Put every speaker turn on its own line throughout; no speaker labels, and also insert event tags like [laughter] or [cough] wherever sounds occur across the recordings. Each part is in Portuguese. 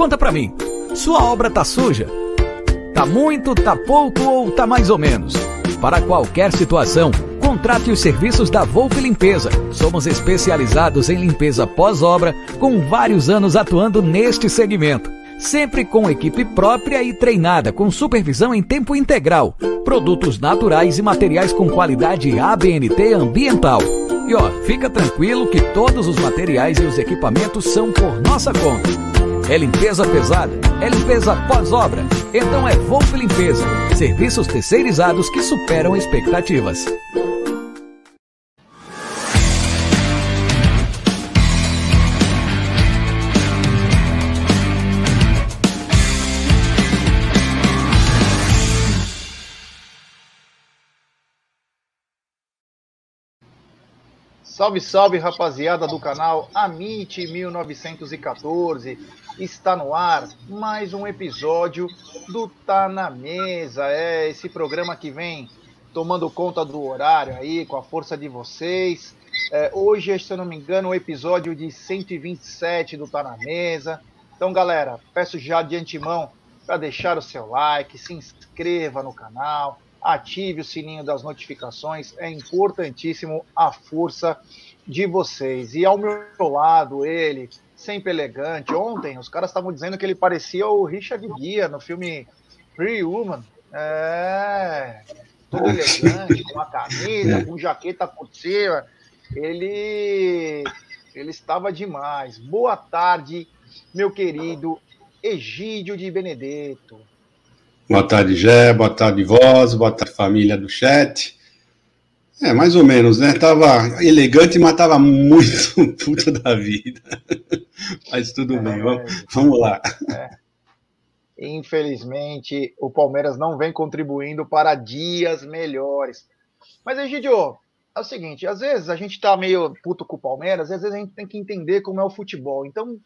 Conta pra mim. Sua obra tá suja? Tá muito, tá pouco ou tá mais ou menos? Para qualquer situação, contrate os serviços da Wolf Limpeza. Somos especializados em limpeza pós-obra, com vários anos atuando neste segmento. Sempre com equipe própria e treinada, com supervisão em tempo integral. Produtos naturais e materiais com qualidade ABNT ambiental. E ó, fica tranquilo que todos os materiais e os equipamentos são por nossa conta. É limpeza pesada? É limpeza pós-obra? Então é Wolf Limpeza. Serviços terceirizados que superam expectativas.
Salve, salve, rapaziada do canal Amite 1914. Está no ar mais um episódio do Tá na Mesa. É esse programa que vem tomando conta do horário aí, com a força de vocês. É, hoje, se eu não me engano, o episódio de 127 do Tá na Mesa. Então, galera, peço já de antemão para deixar o seu like, se inscreva no canal ative o sininho das notificações, é importantíssimo a força de vocês. E ao meu lado, ele, sempre elegante. Ontem, os caras estavam dizendo que ele parecia o Richard Guia no filme Free Woman. É, todo elegante, com uma camisa, com jaqueta por cima. Ele, ele estava demais. Boa tarde, meu querido Egídio de Benedetto.
Boa tarde, Gé. Boa tarde, Voz. Boa tarde, família do chat. É, mais ou menos, né? Tava elegante, mas tava muito [laughs] puta da vida. mas tudo é, bem, vamos, vamos lá. É.
Infelizmente, o Palmeiras não vem contribuindo para dias melhores. Mas, Egidio, é o seguinte: às vezes a gente tá meio puto com o Palmeiras, às vezes a gente tem que entender como é o futebol. Então,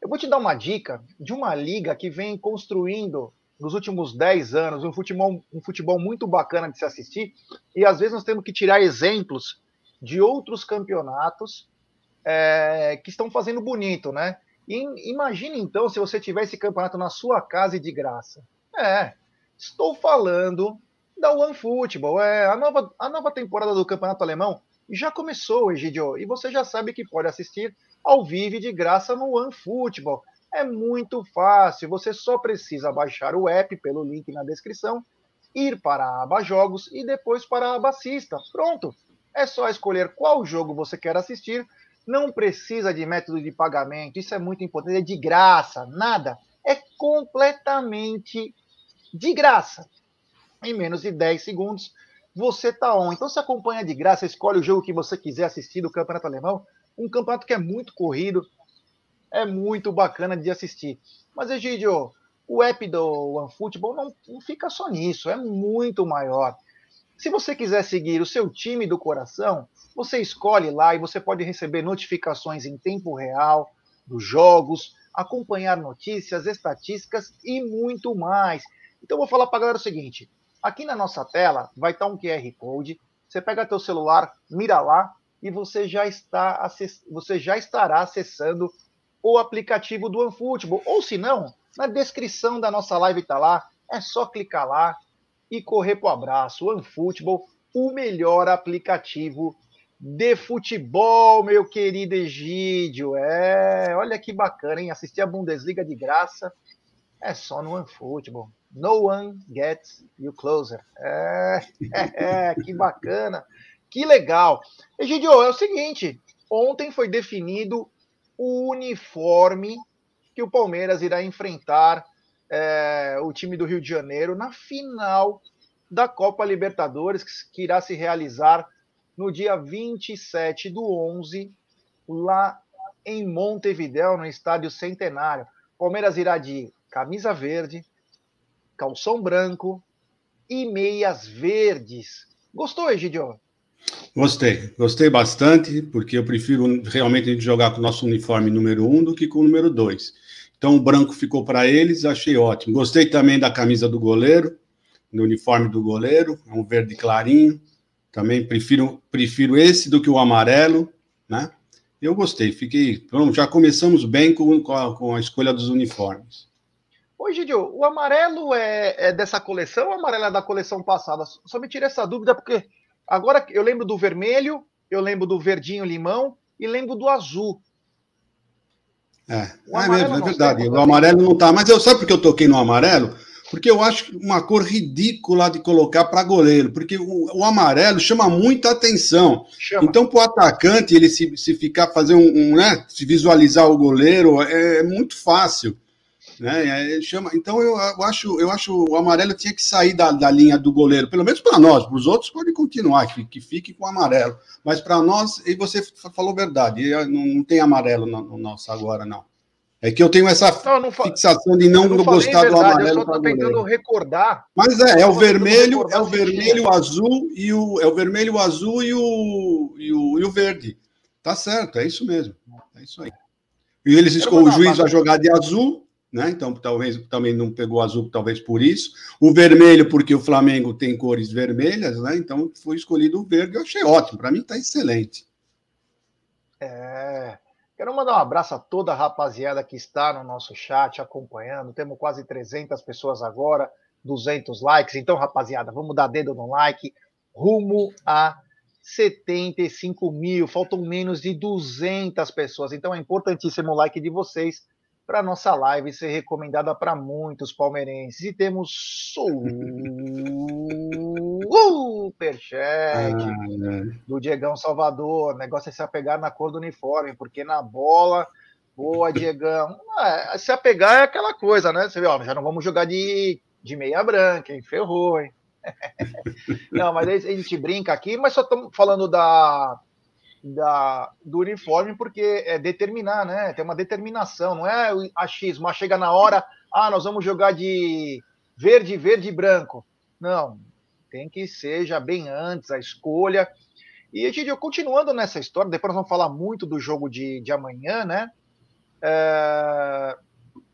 eu vou te dar uma dica de uma liga que vem construindo nos últimos 10 anos, um futebol, um futebol muito bacana de se assistir, e às vezes nós temos que tirar exemplos de outros campeonatos é, que estão fazendo bonito, né? E imagine então se você tiver esse campeonato na sua casa e de graça. É, estou falando da OneFootball. É, a, nova, a nova temporada do campeonato alemão já começou, Egidio, e você já sabe que pode assistir ao vivo de graça no OneFootball. É muito fácil, você só precisa baixar o app pelo link na descrição, ir para a aba Jogos e depois para a aba Assista. Pronto! É só escolher qual jogo você quer assistir. Não precisa de método de pagamento, isso é muito importante, é de graça, nada. É completamente de graça. Em menos de 10 segundos, você está on. Então, se acompanha de graça, escolhe o jogo que você quiser assistir do Campeonato Alemão. Um campeonato que é muito corrido, é muito bacana de assistir. Mas, Egidio, o app do OneFootball não, não fica só nisso, é muito maior. Se você quiser seguir o seu time do coração, você escolhe lá e você pode receber notificações em tempo real dos jogos, acompanhar notícias, estatísticas e muito mais. Então, vou falar para a galera o seguinte: aqui na nossa tela vai estar um QR Code. Você pega teu celular, mira lá e você já está você já estará acessando o aplicativo do OneFootball. Ou se não, na descrição da nossa live está lá. É só clicar lá e correr para o abraço. OneFootball, o melhor aplicativo de futebol, meu querido Egídio. É, olha que bacana, hein? Assistir a Bundesliga de graça é só no OneFootball. No one gets you closer. É, [laughs] é, é que bacana, que legal. Egidio, é o seguinte: ontem foi definido o uniforme que o Palmeiras irá enfrentar é, o time do Rio de Janeiro na final da Copa Libertadores, que irá se realizar no dia 27 do 11, lá em Montevidéu, no Estádio Centenário. Palmeiras irá de camisa verde, calção branco e meias verdes. Gostou, Egidio?
Gostei, gostei bastante, porque eu prefiro realmente jogar com o nosso uniforme número um do que com o número dois. Então o branco ficou para eles, achei ótimo. Gostei também da camisa do goleiro, do uniforme do goleiro, é um verde clarinho. Também prefiro, prefiro esse do que o amarelo, né? Eu gostei, fiquei. Pronto, já começamos bem com, com, a, com a escolha dos uniformes.
Oi, Gidio, o amarelo é, é, dessa coleção ou o amarelo é da coleção passada? Só me tira essa dúvida, porque agora eu lembro do vermelho, eu lembro do verdinho limão e lembro do azul.
É, é mesmo, é verdade. O amarelo não tá. Mas eu sabe por que eu toquei no amarelo? Porque eu acho uma cor ridícula de colocar para goleiro, porque o, o, amarelo chama muita atenção. Chama. Então, para o atacante, ele se, se ficar fazer um, um, né, se visualizar o goleiro, é, é muito fácil. Né? Chama, então eu, eu, acho, eu acho o amarelo tinha que sair da, da linha do goleiro, pelo menos para nós, para os outros pode continuar, que, que fique com o amarelo. Mas para nós, e você falou verdade, não, não tem amarelo no, no nosso agora, não. É que eu tenho essa não, não fixação de não, não gostar do amarelo. Eu
só estou tentando recordar.
Mas é, é o vermelho, é o vermelho, azul e o é o vermelho, azul e o, e o, e o verde. Tá certo, é isso mesmo. É isso aí. E eles escolhem o juiz a jogar de azul, né? Então talvez também não pegou azul, talvez por isso. O vermelho porque o Flamengo tem cores vermelhas, né? Então foi escolhido o verde. Eu achei ótimo. Para mim tá excelente.
É. Quero mandar um abraço a toda a rapaziada que está no nosso chat acompanhando. Temos quase 300 pessoas agora, 200 likes. Então, rapaziada, vamos dar dedo no like. Rumo a 75 mil. Faltam menos de 200 pessoas. Então, é importantíssimo o like de vocês para nossa live ser recomendada para muitos palmeirenses. E temos superchat ah, do Diegão Salvador. O negócio é se apegar na cor do uniforme, porque na bola, boa, Diegão. Ah, se apegar é aquela coisa, né? Você vê, ó, já não vamos jogar de, de meia branca, hein? Ferrou, hein? [laughs] não, mas a gente brinca aqui, mas só estamos falando da, da, do uniforme porque é determinar, né? Tem uma determinação, não é achismo, mas chega na hora, ah, nós vamos jogar de verde, verde e branco. Não, tem que ser já bem antes a escolha. E, Egidio, continuando nessa história, depois nós vamos falar muito do jogo de, de amanhã, né? É,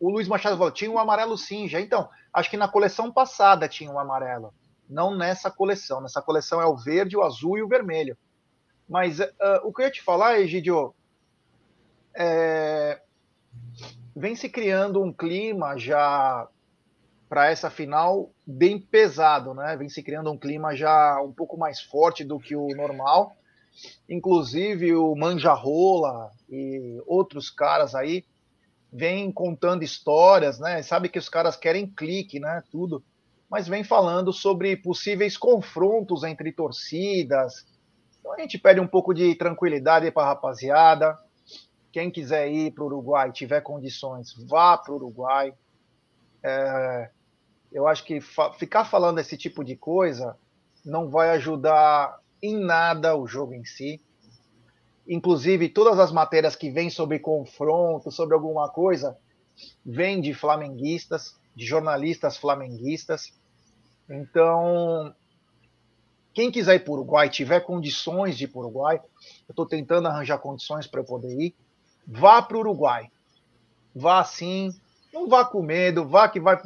o Luiz Machado falou, tinha um amarelo cinja. Então, acho que na coleção passada tinha um amarelo. Não nessa coleção. Nessa coleção é o verde, o azul e o vermelho. Mas uh, o que eu ia te falar, Egidio, é, vem se criando um clima já para essa final bem pesado, né? Vem se criando um clima já um pouco mais forte do que o normal. Inclusive o Manjarrola e outros caras aí vêm contando histórias, né? Sabe que os caras querem clique, né? Tudo. Mas vem falando sobre possíveis confrontos entre torcidas. Então a gente pede um pouco de tranquilidade para a rapaziada. Quem quiser ir para o Uruguai, tiver condições, vá para o Uruguai. É, eu acho que fa ficar falando esse tipo de coisa não vai ajudar em nada o jogo em si. Inclusive, todas as matérias que vêm sobre confronto, sobre alguma coisa, vêm de flamenguistas, de jornalistas flamenguistas. Então, quem quiser ir para o Uruguai, tiver condições de ir para o Uruguai, eu estou tentando arranjar condições para eu poder ir, vá para o Uruguai. Vá sim, não vá com medo, vá que vai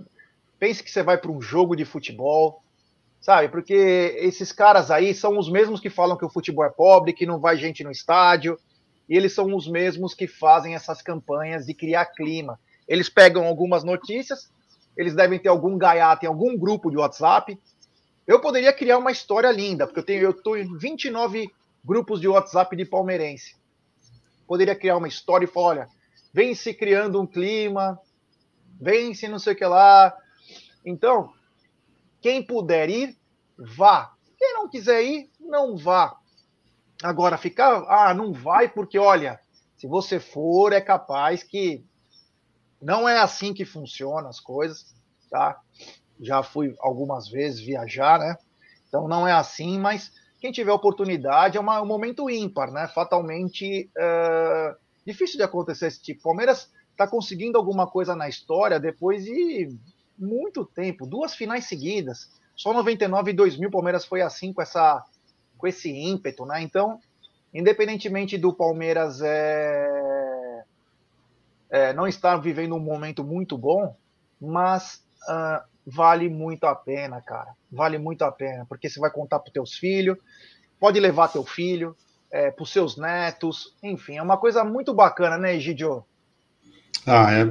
pense que você vai para um jogo de futebol, sabe? Porque esses caras aí são os mesmos que falam que o futebol é pobre, que não vai gente no estádio, e eles são os mesmos que fazem essas campanhas de criar clima. Eles pegam algumas notícias, eles devem ter algum gaiato em algum grupo de WhatsApp. Eu poderia criar uma história linda, porque eu tenho eu estou em 29 grupos de WhatsApp de palmeirense. Poderia criar uma história e falar, olha, vem se criando um clima, vem se não sei o que lá, Então, quem puder ir, vá. Quem não quiser ir, não vá. Agora, ficar, ah, não vai porque, olha, se você for, é capaz que não é assim que funcionam as coisas, tá? Já fui algumas vezes viajar, né? Então não é assim, mas quem tiver oportunidade é uma, um momento ímpar, né? Fatalmente é, difícil de acontecer esse tipo. Palmeiras está conseguindo alguma coisa na história depois de muito tempo, duas finais seguidas. Só 99 e 2000 Palmeiras foi assim com essa com esse ímpeto, né? Então, independentemente do Palmeiras é, é, não estar vivendo um momento muito bom, mas uh, vale muito a pena, cara. Vale muito a pena, porque você vai contar para teus filhos, pode levar teu filho, é, para os seus netos, enfim, é uma coisa muito bacana, né, Egidio?
Ah, é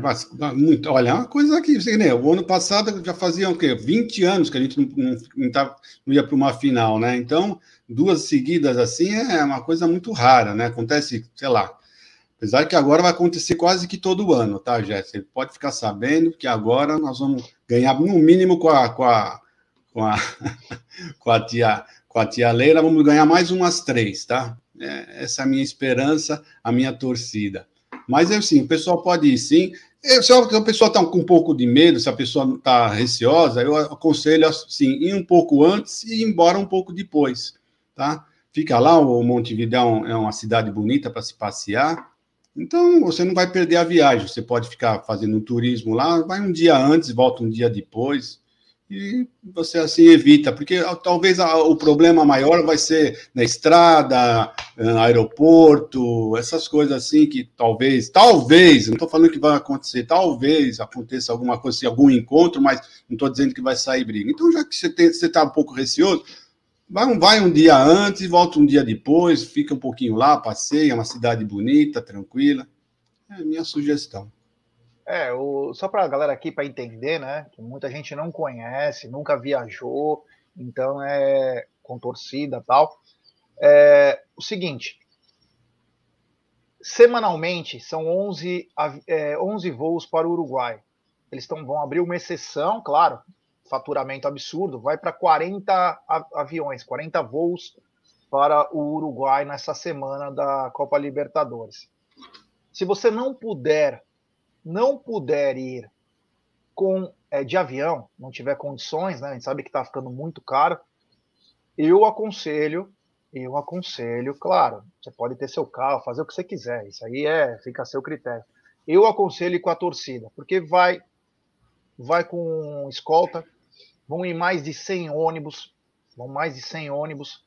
muito. Olha, é uma coisa que, você né, o ano passado já fazia o quê? 20 anos que a gente não, não, tava, não ia para uma final, né? Então, duas seguidas assim é uma coisa muito rara, né? Acontece, sei lá. Apesar que agora vai acontecer quase que todo ano, tá, Jéssica? Pode ficar sabendo que agora nós vamos ganhar no mínimo com a, com a, com a, [laughs] com a tia com a tia Leila, vamos ganhar mais umas três, tá? É, essa é a minha esperança, a minha torcida. Mas é assim, o pessoal pode ir sim. Se a pessoa está com um pouco de medo, se a pessoa está receosa, eu aconselho assim, ir um pouco antes e ir embora um pouco depois, tá? Fica lá, o Montevideo é uma cidade bonita para se passear, então você não vai perder a viagem, você pode ficar fazendo um turismo lá, vai um dia antes, volta um dia depois, e você assim evita, porque talvez o problema maior vai ser na estrada, no aeroporto, essas coisas assim que talvez, talvez, não estou falando que vai acontecer, talvez aconteça alguma coisa, assim, algum encontro, mas não estou dizendo que vai sair briga. Então, já que você está um pouco receoso, vai, vai um dia antes, volta um dia depois, fica um pouquinho lá, passeia, é uma cidade bonita, tranquila. É a minha sugestão.
É, o, só para a galera aqui para entender, né? Que muita gente não conhece, nunca viajou, então é com torcida tal. É, o seguinte: semanalmente são 11, é, 11 voos para o Uruguai. Eles tão, vão abrir uma exceção, claro, faturamento absurdo, vai para 40 aviões, 40 voos para o Uruguai nessa semana da Copa Libertadores. Se você não puder não puder ir com é, de avião, não tiver condições, né? A gente sabe que está ficando muito caro. Eu aconselho, eu aconselho, claro, você pode ter seu carro, fazer o que você quiser, isso aí é, fica a seu critério. Eu aconselho com a torcida, porque vai vai com escolta, vão ir mais de 100 ônibus, vão mais de 100 ônibus.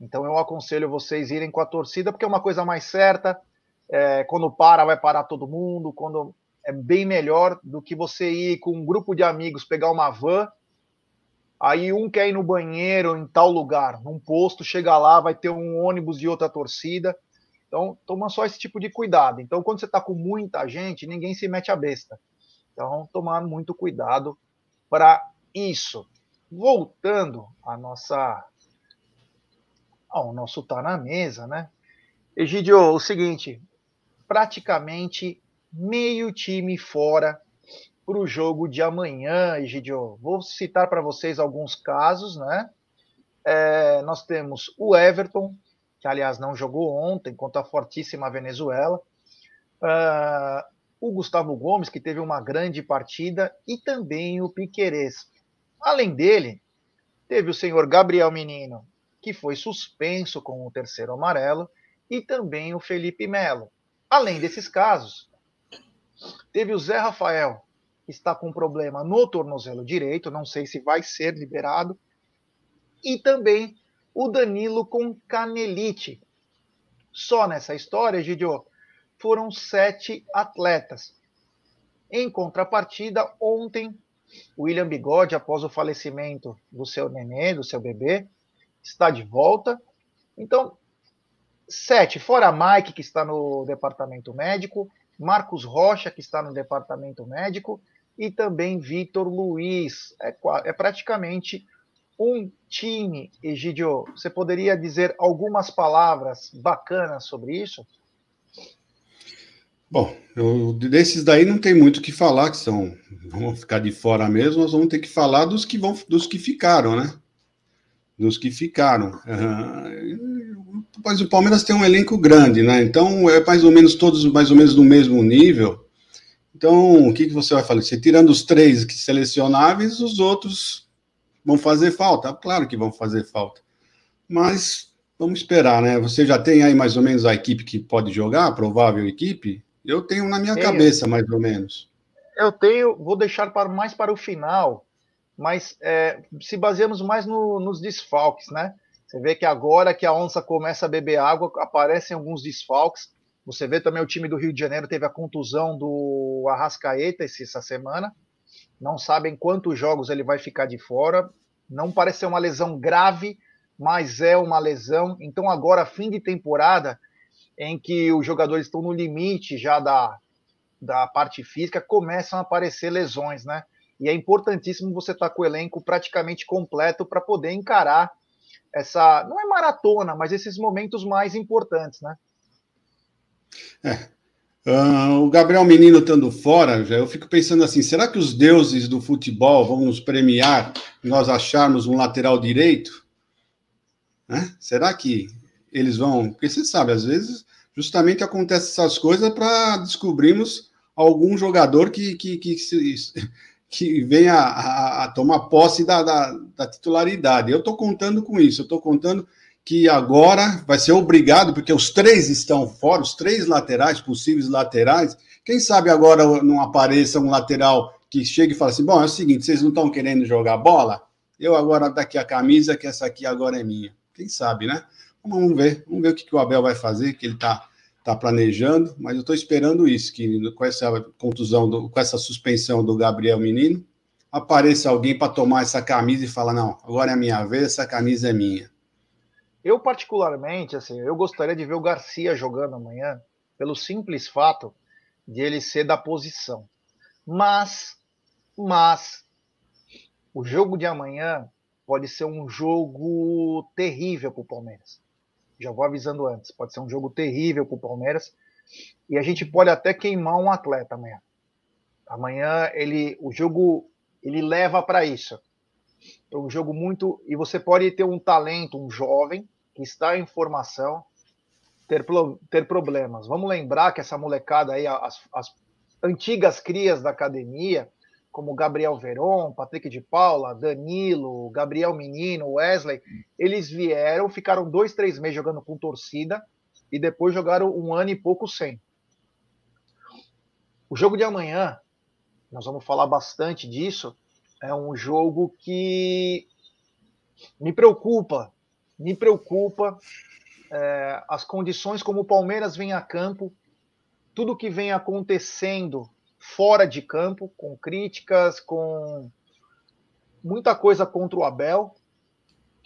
Então eu aconselho vocês irem com a torcida, porque é uma coisa mais certa. É, quando para, vai parar todo mundo. Quando é bem melhor do que você ir com um grupo de amigos, pegar uma van, aí um quer ir no banheiro em tal lugar, num posto, chega lá, vai ter um ônibus de outra torcida. Então, toma só esse tipo de cuidado. Então, quando você está com muita gente, ninguém se mete a besta. Então, tomar muito cuidado para isso. Voltando à nossa ao nosso tá na mesa, né? Egidio, o seguinte, praticamente meio time fora para o jogo de amanhã, Egidio. Vou citar para vocês alguns casos, né? É, nós temos o Everton, que aliás não jogou ontem contra a fortíssima Venezuela. Uh, o Gustavo Gomes, que teve uma grande partida, e também o Piquerez. Além dele, teve o senhor Gabriel Menino, que foi suspenso com o terceiro amarelo, e também o Felipe Melo. Além desses casos, Teve o Zé Rafael, que está com problema no tornozelo direito, não sei se vai ser liberado. E também o Danilo com canelite. Só nessa história, Gidio, foram sete atletas. Em contrapartida, ontem, William Bigode, após o falecimento do seu nenê, do seu bebê, está de volta. Então, sete, fora Mike, que está no departamento médico, Marcos Rocha, que está no departamento médico, e também Vitor Luiz. É, é praticamente um time, Egidio. Você poderia dizer algumas palavras bacanas sobre isso?
Bom, eu, desses daí não tem muito o que falar, que são vão ficar de fora mesmo, nós vamos ter que falar dos que vão, dos que ficaram, né? Dos que ficaram. Uhum. Mas o Palmeiras tem um elenco grande, né? Então é mais ou menos todos mais ou menos no mesmo nível. Então, o que, que você vai fazer? Você tirando os três que selecionáveis, os outros vão fazer falta. Claro que vão fazer falta. Mas vamos esperar, né? Você já tem aí mais ou menos a equipe que pode jogar, a provável equipe? Eu tenho na minha tenho. cabeça, mais ou menos.
Eu tenho, vou deixar para mais para o final, mas é, se baseamos mais no, nos desfalques, né? Você vê que agora que a onça começa a beber água, aparecem alguns desfalques. Você vê também o time do Rio de Janeiro teve a contusão do Arrascaeta essa semana. Não sabem quantos jogos ele vai ficar de fora. Não parece ser uma lesão grave, mas é uma lesão. Então agora, fim de temporada, em que os jogadores estão no limite já da, da parte física, começam a aparecer lesões, né? E é importantíssimo você estar tá com o elenco praticamente completo para poder encarar essa, não é maratona, mas esses momentos mais importantes, né?
É. Uh, o Gabriel Menino estando fora, já eu fico pensando assim: será que os deuses do futebol vão nos premiar nós acharmos um lateral direito? Né? Será que eles vão. Porque você sabe, às vezes, justamente acontece essas coisas para descobrirmos algum jogador que, que, que, [laughs] que venha a, a, tomar posse da, da, da titularidade. Eu estou contando com isso, eu estou contando que agora vai ser obrigado, porque os três estão fora, os três laterais, possíveis laterais. Quem sabe agora não apareça um lateral que chegue e fale assim: bom, é o seguinte, vocês não estão querendo jogar bola? Eu agora daqui a camisa, que essa aqui agora é minha. Quem sabe, né? Vamos ver, vamos ver o que, que o Abel vai fazer, que ele está tá planejando, mas eu estou esperando isso, que com essa contusão, do, com essa suspensão do Gabriel Menino, apareça alguém para tomar essa camisa e falar, não, agora é a minha vez, essa camisa é minha.
Eu, particularmente, assim, eu gostaria de ver o Garcia jogando amanhã, pelo simples fato de ele ser da posição. Mas, mas, o jogo de amanhã pode ser um jogo terrível para o Palmeiras. Já vou avisando antes. Pode ser um jogo terrível para o Palmeiras. E a gente pode até queimar um atleta amanhã. Amanhã ele, o jogo ele leva para isso. É um jogo muito. E você pode ter um talento, um jovem, que está em formação, ter, ter problemas. Vamos lembrar que essa molecada aí, as, as antigas crias da academia, como Gabriel Veron, Patrick de Paula, Danilo, Gabriel Menino, Wesley, eles vieram, ficaram dois, três meses jogando com torcida e depois jogaram um ano e pouco sem. O jogo de amanhã, nós vamos falar bastante disso, é um jogo que me preocupa, me preocupa é, as condições como o Palmeiras vem a campo, tudo que vem acontecendo fora de campo, com críticas, com muita coisa contra o Abel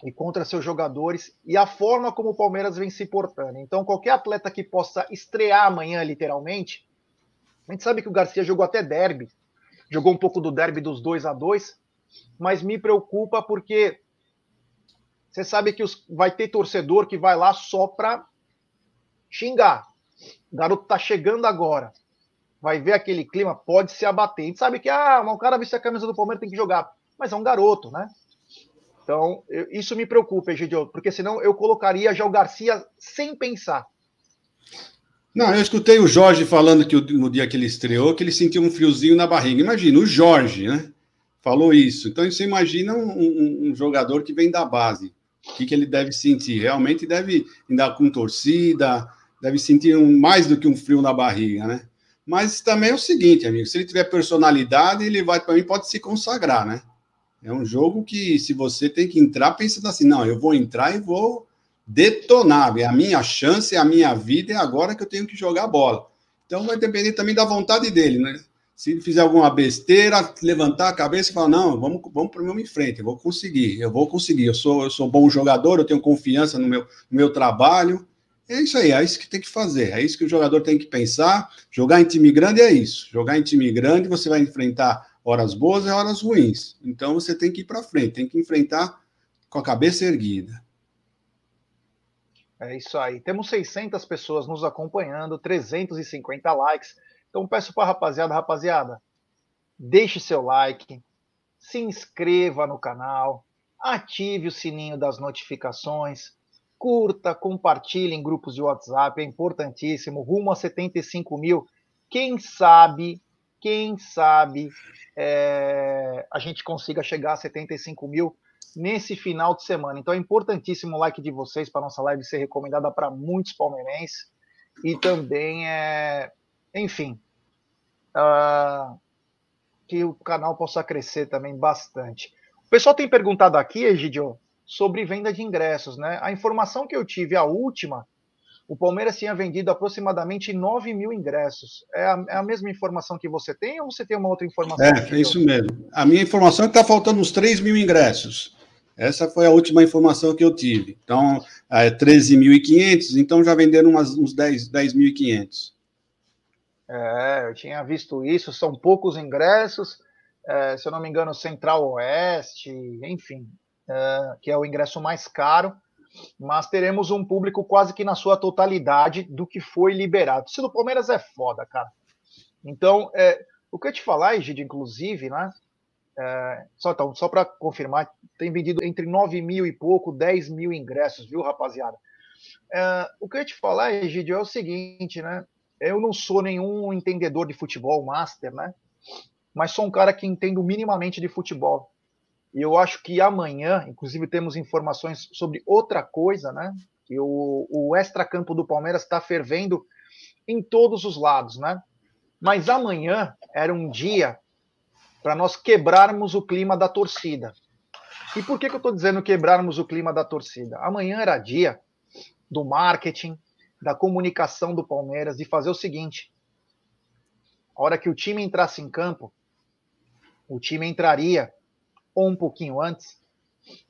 e contra seus jogadores e a forma como o Palmeiras vem se portando. Então, qualquer atleta que possa estrear amanhã, literalmente, a gente sabe que o Garcia jogou até derby, jogou um pouco do derby dos 2 a 2 mas me preocupa porque você sabe que os, vai ter torcedor que vai lá só para xingar. O garoto tá chegando agora vai ver aquele clima, pode se abater. A gente sabe que ah, um cara vestir a camisa do Palmeiras tem que jogar, mas é um garoto, né? Então, eu, isso me preocupa, Egidio, porque senão eu colocaria já o Garcia sem pensar.
Não, eu escutei o Jorge falando que no dia que ele estreou, que ele sentiu um friozinho na barriga. Imagina, o Jorge, né? Falou isso. Então você imagina um, um, um jogador que vem da base. O que, que ele deve sentir? Realmente deve andar com torcida, deve sentir um, mais do que um frio na barriga, né? Mas também é o seguinte, amigo, se ele tiver personalidade, ele vai para mim pode se consagrar, né? É um jogo que se você tem que entrar pensando assim, não, eu vou entrar e vou detonar, é a minha chance, é a minha vida, é agora que eu tenho que jogar bola. Então vai depender também da vontade dele, né? Se ele fizer alguma besteira, levantar a cabeça e falar, não, vamos, vamos para o meu em frente, eu vou conseguir, eu vou conseguir, eu sou, eu sou bom jogador, eu tenho confiança no meu, no meu trabalho, é isso aí, é isso que tem que fazer, é isso que o jogador tem que pensar. Jogar em time grande é isso. Jogar em time grande, você vai enfrentar horas boas e horas ruins. Então você tem que ir para frente, tem que enfrentar com a cabeça erguida.
É isso aí. Temos 600 pessoas nos acompanhando, 350 likes. Então peço para rapaziada, rapaziada, deixe seu like, se inscreva no canal, ative o sininho das notificações, curta, compartilhe em grupos de WhatsApp, é importantíssimo. Rumo a 75 mil. Quem sabe, quem sabe é, a gente consiga chegar a 75 mil nesse final de semana. Então é importantíssimo o like de vocês para nossa live ser recomendada para muitos palmeirenses e também é, enfim, uh, que o canal possa crescer também bastante. O pessoal tem perguntado aqui, Egidio, sobre venda de ingressos, né? A informação que eu tive, a última, o Palmeiras tinha vendido aproximadamente 9 mil ingressos. É a, é a, mesma informação que você tem ou você tem uma outra informação?
É, é isso mesmo. A minha informação é que está faltando uns 3 mil ingressos. Essa foi a última informação que eu tive. Então, é 13.500, então já venderam umas, uns 10.500.
é, eu tinha visto isso, são poucos ingressos, é, se eu não me engano, Central Oeste, enfim, que é o ingresso mais caro, mas teremos um público quase que na sua totalidade do que foi liberado. Se do Palmeiras é foda, cara. Então, é, o que eu te falar, Egide, inclusive, né? É, só então, só para confirmar, tem vendido entre 9 mil e pouco, 10 mil ingressos, viu, rapaziada? É, o que eu te falar, Egidio, é o seguinte, né? Eu não sou nenhum entendedor de futebol, master, né? Mas sou um cara que entendo minimamente de futebol. E eu acho que amanhã, inclusive, temos informações sobre outra coisa, né? Que o, o extracampo do Palmeiras está fervendo em todos os lados, né? Mas amanhã era um dia para nós quebrarmos o clima da torcida. E por que, que eu estou dizendo quebrarmos o clima da torcida? Amanhã era dia do marketing, da comunicação do Palmeiras, de fazer o seguinte: a hora que o time entrasse em campo, o time entraria, ou um pouquinho antes,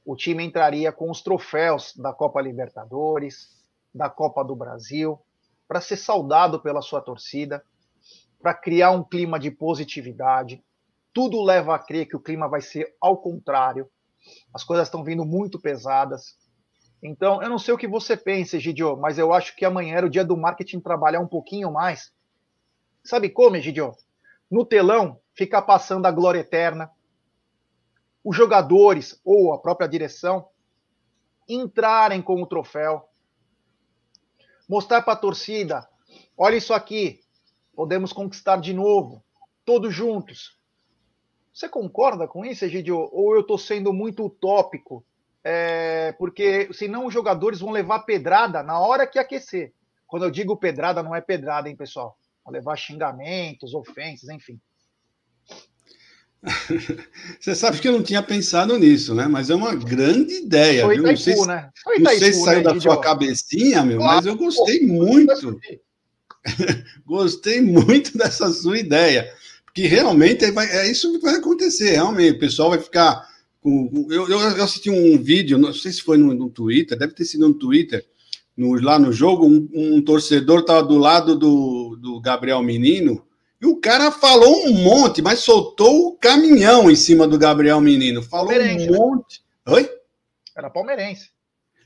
o time entraria com os troféus da Copa Libertadores, da Copa do Brasil, para ser saudado pela sua torcida, para criar um clima de positividade, tudo leva a crer que o clima vai ser ao contrário. As coisas estão vindo muito pesadas. Então, eu não sei o que você pensa, Egidio, mas eu acho que amanhã era o dia do marketing trabalhar um pouquinho mais. Sabe como, Egidio? No telão, ficar passando a glória eterna. Os jogadores ou a própria direção entrarem com o troféu. Mostrar para a torcida: olha isso aqui, podemos conquistar de novo, todos juntos. Você concorda com isso, Egidio? Ou eu estou sendo muito utópico? É, porque senão os jogadores vão levar pedrada na hora que aquecer. Quando eu digo pedrada, não é pedrada, hein, pessoal? Vão levar xingamentos, ofensas, enfim.
Você sabe que eu não tinha pensado nisso, né? Mas é uma grande ideia. Foi? Itaipu, não sei, né? Foi Itaipu, não sei se saiu né, da sua cabecinha, meu, claro, mas eu gostei pô, muito. [laughs] gostei muito dessa sua ideia que realmente vai, é isso que vai acontecer, realmente. O pessoal vai ficar. Com, eu, eu, assisti um vídeo, não sei se foi no, no Twitter, deve ter sido no Twitter, no, lá no jogo, um, um torcedor estava do lado do, do Gabriel Menino, e o cara falou um monte, mas soltou o caminhão em cima do Gabriel Menino. Falou um né? monte. Né? Oi?
Era palmeirense.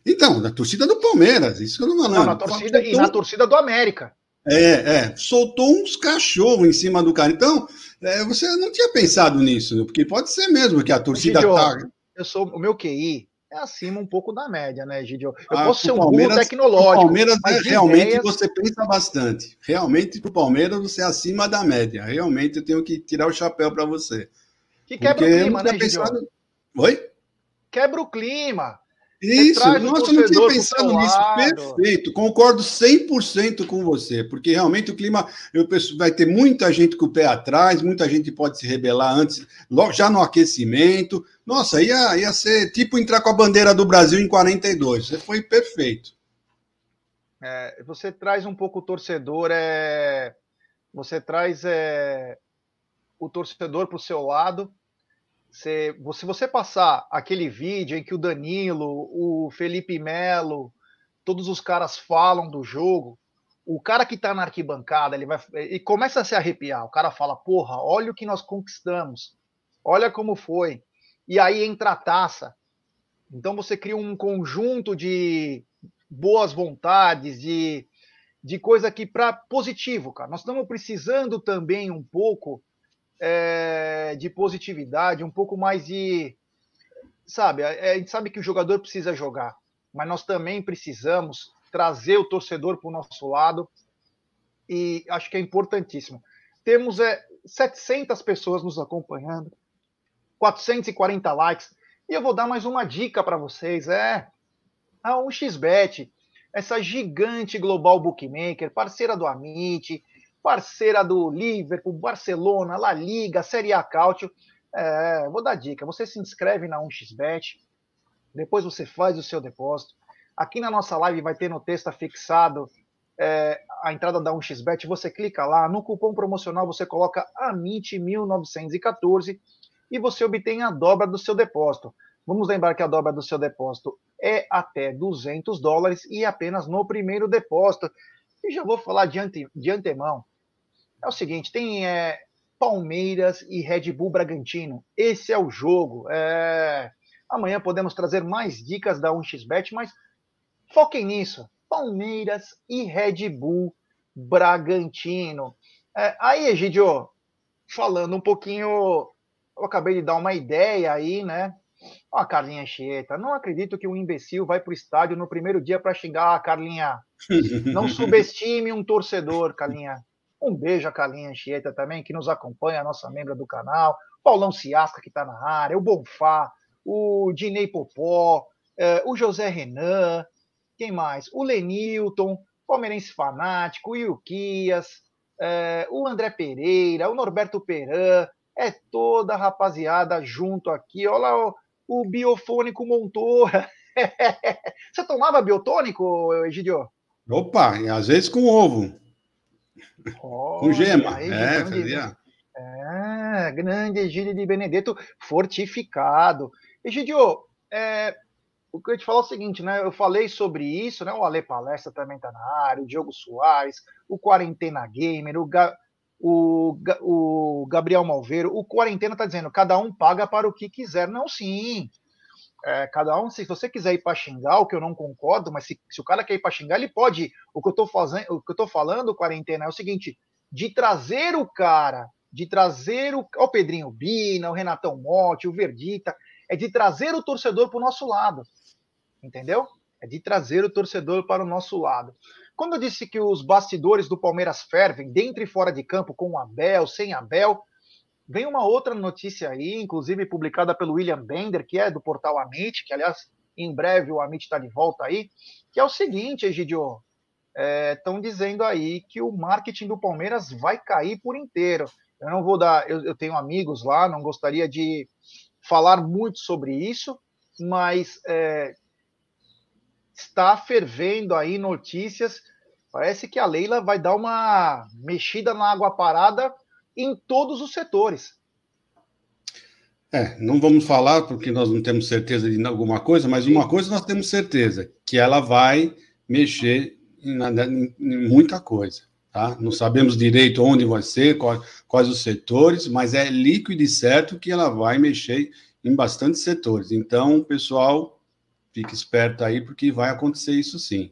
Então, da torcida do Palmeiras, isso que eu tô falando. Não,
na torcida, e na torcida do América.
É, é, soltou uns cachorros em cima do cara. Então, é, você não tinha pensado nisso, né? porque pode ser mesmo que a torcida tá...
Eu sou o meu QI é acima um pouco da média, né, Gidio? Eu ah, posso ser um Palmeiras, tecnológico.
Palmeiras é, realmente ideias... você pensa bastante. Realmente para o Palmeiras você é acima da média. Realmente eu tenho que tirar o chapéu para você.
Que quebra o clima, né,
pensado... Oi?
Quebra o clima.
Isso, nossa, eu não tinha pensado nisso. Perfeito, concordo 100% com você, porque realmente o clima eu penso, vai ter muita gente com o pé atrás, muita gente pode se rebelar antes, logo, já no aquecimento. Nossa, ia, ia ser tipo entrar com a bandeira do Brasil em 42. Você foi perfeito.
É, você traz um pouco o torcedor, é, você traz é, o torcedor para o seu lado se você passar aquele vídeo em que o Danilo, o Felipe Melo, todos os caras falam do jogo, o cara que tá na arquibancada, ele vai e começa a se arrepiar. O cara fala: "Porra, olha o que nós conquistamos. Olha como foi". E aí entra a taça. Então você cria um conjunto de boas vontades, de, de coisa que para positivo, cara. Nós estamos precisando também um pouco é, de positividade, um pouco mais de. Sabe, a gente sabe que o jogador precisa jogar, mas nós também precisamos trazer o torcedor para o nosso lado e acho que é importantíssimo. Temos é, 700 pessoas nos acompanhando, 440 likes, e eu vou dar mais uma dica para vocês: é a 1xBet, essa gigante global bookmaker, parceira do Amit, parceira do Liverpool, Barcelona, La Liga, Série A Cautio. É, vou dar dica: você se inscreve na 1xBet, depois você faz o seu depósito. Aqui na nossa live vai ter no texto fixado é, a entrada da 1xBet, você clica lá, no cupom promocional você coloca AMIT1914 e você obtém a dobra do seu depósito. Vamos lembrar que a dobra do seu depósito é até 200 dólares e apenas no primeiro depósito. E já vou falar de, ante, de antemão. É o seguinte, tem é, Palmeiras e Red Bull Bragantino. Esse é o jogo. É... Amanhã podemos trazer mais dicas da 1xBet, mas foquem nisso. Palmeiras e Red Bull Bragantino. É, aí, Egidio, falando um pouquinho, eu acabei de dar uma ideia aí, né? Ó, a Carlinha Chieta, não acredito que um imbecil vai para o estádio no primeiro dia para xingar a Carlinha. [laughs] Não subestime um torcedor, Carlinha. Um beijo a Carlinha Chieta também, que nos acompanha, a nossa membra do canal. Paulão Ciasca, que está na área, o Bonfá, o Dinei Popó, eh, o José Renan, quem mais? O Lenilton, palmeirense fanático, o Ilquias, é, o André Pereira, o Norberto Peran, é toda a rapaziada junto aqui. Olha lá o, o biofônico Montoura. [laughs] Você tomava biotônico, Egidio?
Opa, às vezes com ovo. Oh, com gema. Aí, é, grande, fazia.
É, grande Egídio de Benedetto fortificado. Egidio, é, o que eu te falar é o seguinte, né? Eu falei sobre isso, né? O Ale Palestra também tá na área, o Diogo Soares, o Quarentena Gamer, o, Ga, o, o Gabriel Malveiro. O Quarentena tá dizendo, cada um paga para o que quiser. Não, sim. É, cada um, se você quiser ir para xingar, o que eu não concordo, mas se, se o cara quer ir para xingar, ele pode. Ir. O que eu tô fazendo, o que eu tô falando, Quarentena, é o seguinte: de trazer o cara, de trazer o, o Pedrinho Bina, o Renatão Motti, o Verdita, é de trazer o torcedor para o nosso lado entendeu? É de trazer o torcedor para o nosso lado. Quando eu disse que os bastidores do Palmeiras fervem, dentro e fora de campo, com Abel, sem Abel, vem uma outra notícia aí, inclusive publicada pelo William Bender, que é do portal Amit, que aliás, em breve o Amit está de volta aí, que é o seguinte, Egidio, estão é, dizendo aí que o marketing do Palmeiras vai cair por inteiro. Eu não vou dar, eu, eu tenho amigos lá, não gostaria de falar muito sobre isso, mas é, está fervendo aí notícias. Parece que a Leila vai dar uma mexida na água parada em todos os setores.
É, não vamos falar porque nós não temos certeza de alguma coisa, mas uma coisa nós temos certeza, que ela vai mexer em, em, em muita coisa. Tá? Não sabemos direito onde vai ser, quais, quais os setores, mas é líquido e certo que ela vai mexer em bastante setores. Então, pessoal, Fique esperto aí, porque vai acontecer isso sim.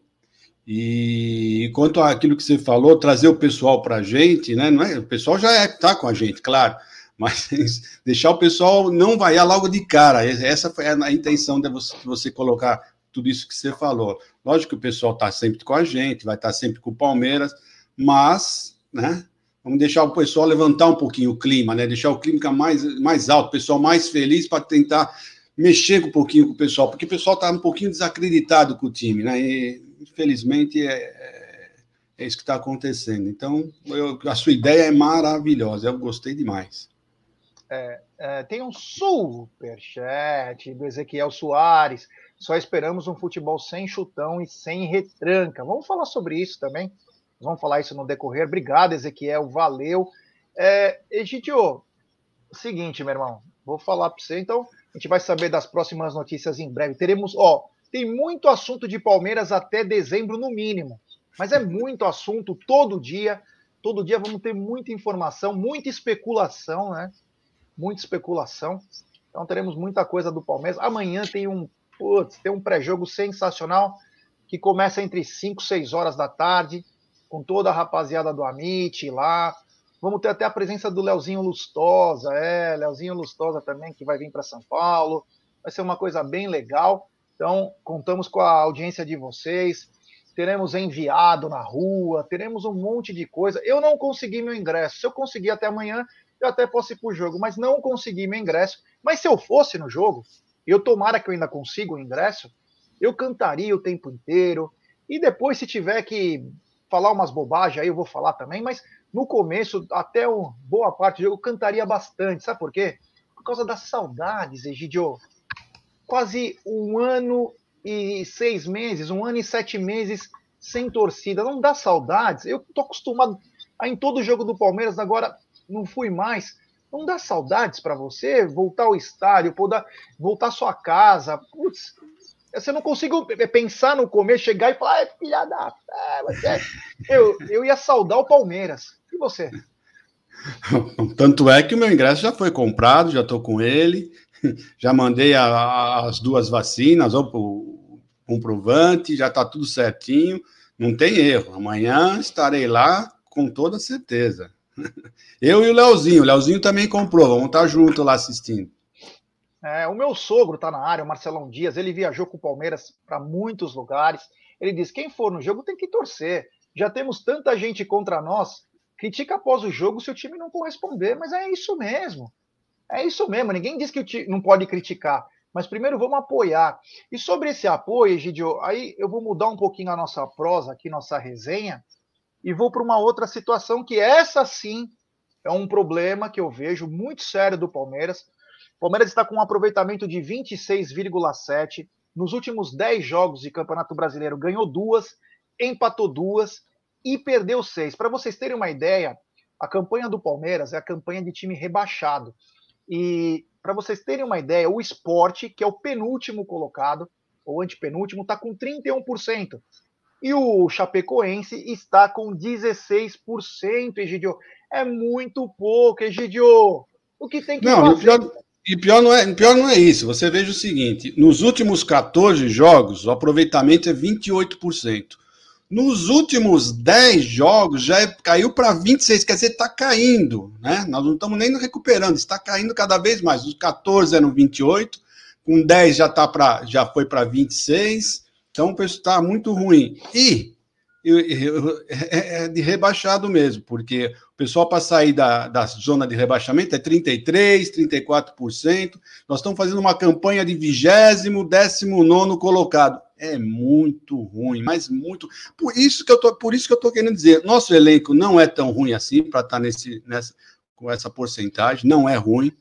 E quanto àquilo que você falou, trazer o pessoal para a gente, né? Não é, o pessoal já está é, tá com a gente, claro, [laughs] mas deixar o pessoal não vaiar logo de cara. Essa foi a intenção de você, de você colocar tudo isso que você falou. Lógico que o pessoal está sempre com a gente, vai estar tá sempre com o Palmeiras, mas, né? Vamos deixar o pessoal levantar um pouquinho o clima, né? Deixar o clima mais, mais alto, o pessoal mais feliz para tentar mexer um pouquinho com o pessoal, porque o pessoal está um pouquinho desacreditado com o time, né? E, infelizmente, é, é, isso que está acontecendo. Então, eu, a sua ideia é maravilhosa, eu gostei demais.
É, é, tem um superchat do Ezequiel Soares. Só esperamos um futebol sem chutão e sem retranca. Vamos falar sobre isso também. Vamos falar isso no decorrer. Obrigado, Ezequiel. Valeu. É, Egidio, seguinte, meu irmão. Vou falar para você. Então, a gente vai saber das próximas notícias em breve. Teremos, ó, tem muito assunto de Palmeiras até dezembro no mínimo. Mas é muito assunto todo dia. Todo dia vamos ter muita informação, muita especulação, né? Muita especulação. Então teremos muita coisa do Palmeiras. Amanhã tem um, putz, tem um pré-jogo sensacional que começa entre 5 e 6 horas da tarde, com toda a rapaziada do Amit lá. Vamos ter até a presença do Leozinho Lustosa, é, Leozinho Lustosa também, que vai vir para São Paulo. Vai ser uma coisa bem legal. Então, contamos com a audiência de vocês. Teremos enviado na rua, teremos um monte de coisa. Eu não consegui meu ingresso. Se eu conseguir até amanhã, eu até posso ir para o jogo, mas não consegui meu ingresso. Mas se eu fosse no jogo, eu tomara que eu ainda consiga o ingresso, eu cantaria o tempo inteiro. E depois, se tiver que falar umas bobagens, aí eu vou falar também, mas no começo, até boa parte do jogo, eu cantaria bastante. Sabe por quê? Por causa das saudades, Egidio. Quase um ano e seis meses, um ano e sete meses sem torcida. Não dá saudades. Eu tô acostumado a em todo jogo do Palmeiras, agora não fui mais. Não dá saudades para você voltar ao estádio, poder voltar à sua casa. Putz, você não consigo pensar no começo, chegar e falar, ah, filha da. É, [laughs] eu, eu ia saudar o Palmeiras. E você? [laughs]
Tanto é que o meu ingresso já foi comprado, já estou com ele, [laughs] já mandei a, a, as duas vacinas, o comprovante, já está tudo certinho, não tem erro. Amanhã estarei lá com toda certeza. [laughs] Eu e o Leozinho. O Leozinho também comprou. Vamos estar junto lá assistindo.
É, o meu sogro está na área, o Marcelão Dias. Ele viajou com o Palmeiras para muitos lugares. Ele diz: quem for no jogo tem que torcer. Já temos tanta gente contra nós. Critica após o jogo se o time não corresponder, mas é isso mesmo. É isso mesmo. Ninguém diz que não pode criticar. Mas primeiro vamos apoiar. E sobre esse apoio, Egidio, aí eu vou mudar um pouquinho a nossa prosa aqui, nossa resenha, e vou para uma outra situação que essa sim é um problema que eu vejo muito sério do Palmeiras. O Palmeiras está com um aproveitamento de 26,7 nos últimos 10 jogos de Campeonato Brasileiro, ganhou duas, empatou duas e perdeu seis. Para vocês terem uma ideia, a campanha do Palmeiras é a campanha de time rebaixado. E para vocês terem uma ideia, o esporte, que é o penúltimo colocado, ou antepenúltimo, está com 31%. E o Chapecoense está com 16%, Egidio. É muito pouco, Egidio. O que tem que
não,
fazer?
Pior, e pior não, é, pior não é isso. Você veja o seguinte: nos últimos 14 jogos, o aproveitamento é 28%. Nos últimos 10 jogos já é, caiu para 26, quer dizer, está caindo, né? Nós não estamos nem recuperando, está caindo cada vez mais. Os 14 eram 28, com 10 já tá para já foi para 26. Então o preço está muito ruim. E é, é de rebaixado mesmo, porque o pessoal para sair da, da zona de rebaixamento é 33%, 34%. Nós estamos fazendo uma campanha de vigésimo, décimo nono colocado. É muito ruim, mas muito. Por isso que eu tô, por isso que eu estou querendo dizer, nosso elenco não é tão ruim assim para estar tá nesse, nessa, com essa porcentagem, não é ruim.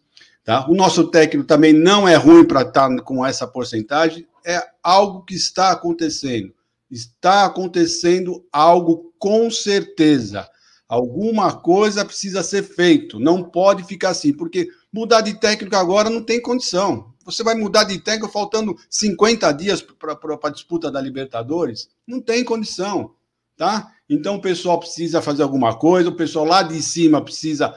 Tá? O nosso técnico também não é ruim para estar tá com essa porcentagem é algo que está acontecendo. Está acontecendo algo com certeza. Alguma coisa precisa ser feito. Não pode ficar assim, porque mudar de técnico agora não tem condição. Você vai mudar de técnico faltando 50 dias para a disputa da Libertadores? Não tem condição, tá? Então o pessoal precisa fazer alguma coisa, o pessoal lá de cima precisa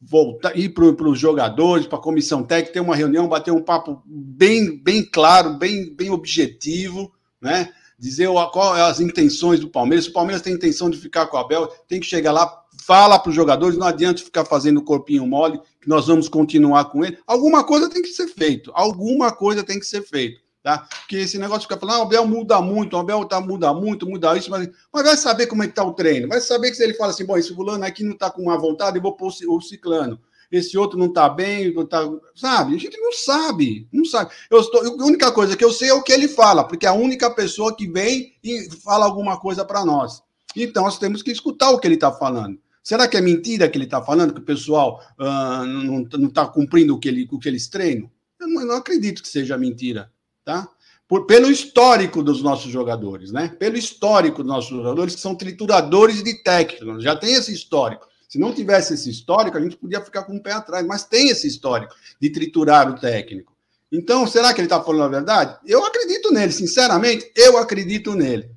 voltar, ir para os jogadores, para a comissão técnica, ter uma reunião, bater um papo bem, bem claro, bem, bem objetivo, né? Dizer qual é as intenções do Palmeiras. Se o Palmeiras tem intenção de ficar com o Abel, tem que chegar lá, fala para os jogadores, não adianta ficar fazendo corpinho mole, que nós vamos continuar com ele. Alguma coisa tem que ser feito, alguma coisa tem que ser feito. Tá? Porque esse negócio fica falando, ah, o Abel muda muito, o Abel tá, muda muito, muda isso, mas, mas vai saber como é que tá o treino, vai saber que se ele fala assim, bom, esse fulano aqui não tá com uma vontade, eu vou pôr o ciclano, esse outro não tá bem, não tá, sabe? A gente não sabe, não sabe. Eu estou, a única coisa que eu sei é o que ele fala, porque é a única pessoa que vem e fala alguma coisa para nós. Então, nós temos que escutar o que ele está falando. Será que é mentira que ele está falando, que o pessoal uh, não está cumprindo o que, ele, o que eles treinam? Eu não, não acredito que seja mentira tá? Por, pelo histórico dos nossos jogadores, né? Pelo histórico dos nossos jogadores, que são trituradores de técnicos, já tem esse histórico. Se não tivesse esse histórico, a gente podia ficar com o pé atrás, mas tem esse histórico de triturar o técnico. Então, será que ele está falando a verdade? Eu acredito nele, sinceramente, eu acredito nele.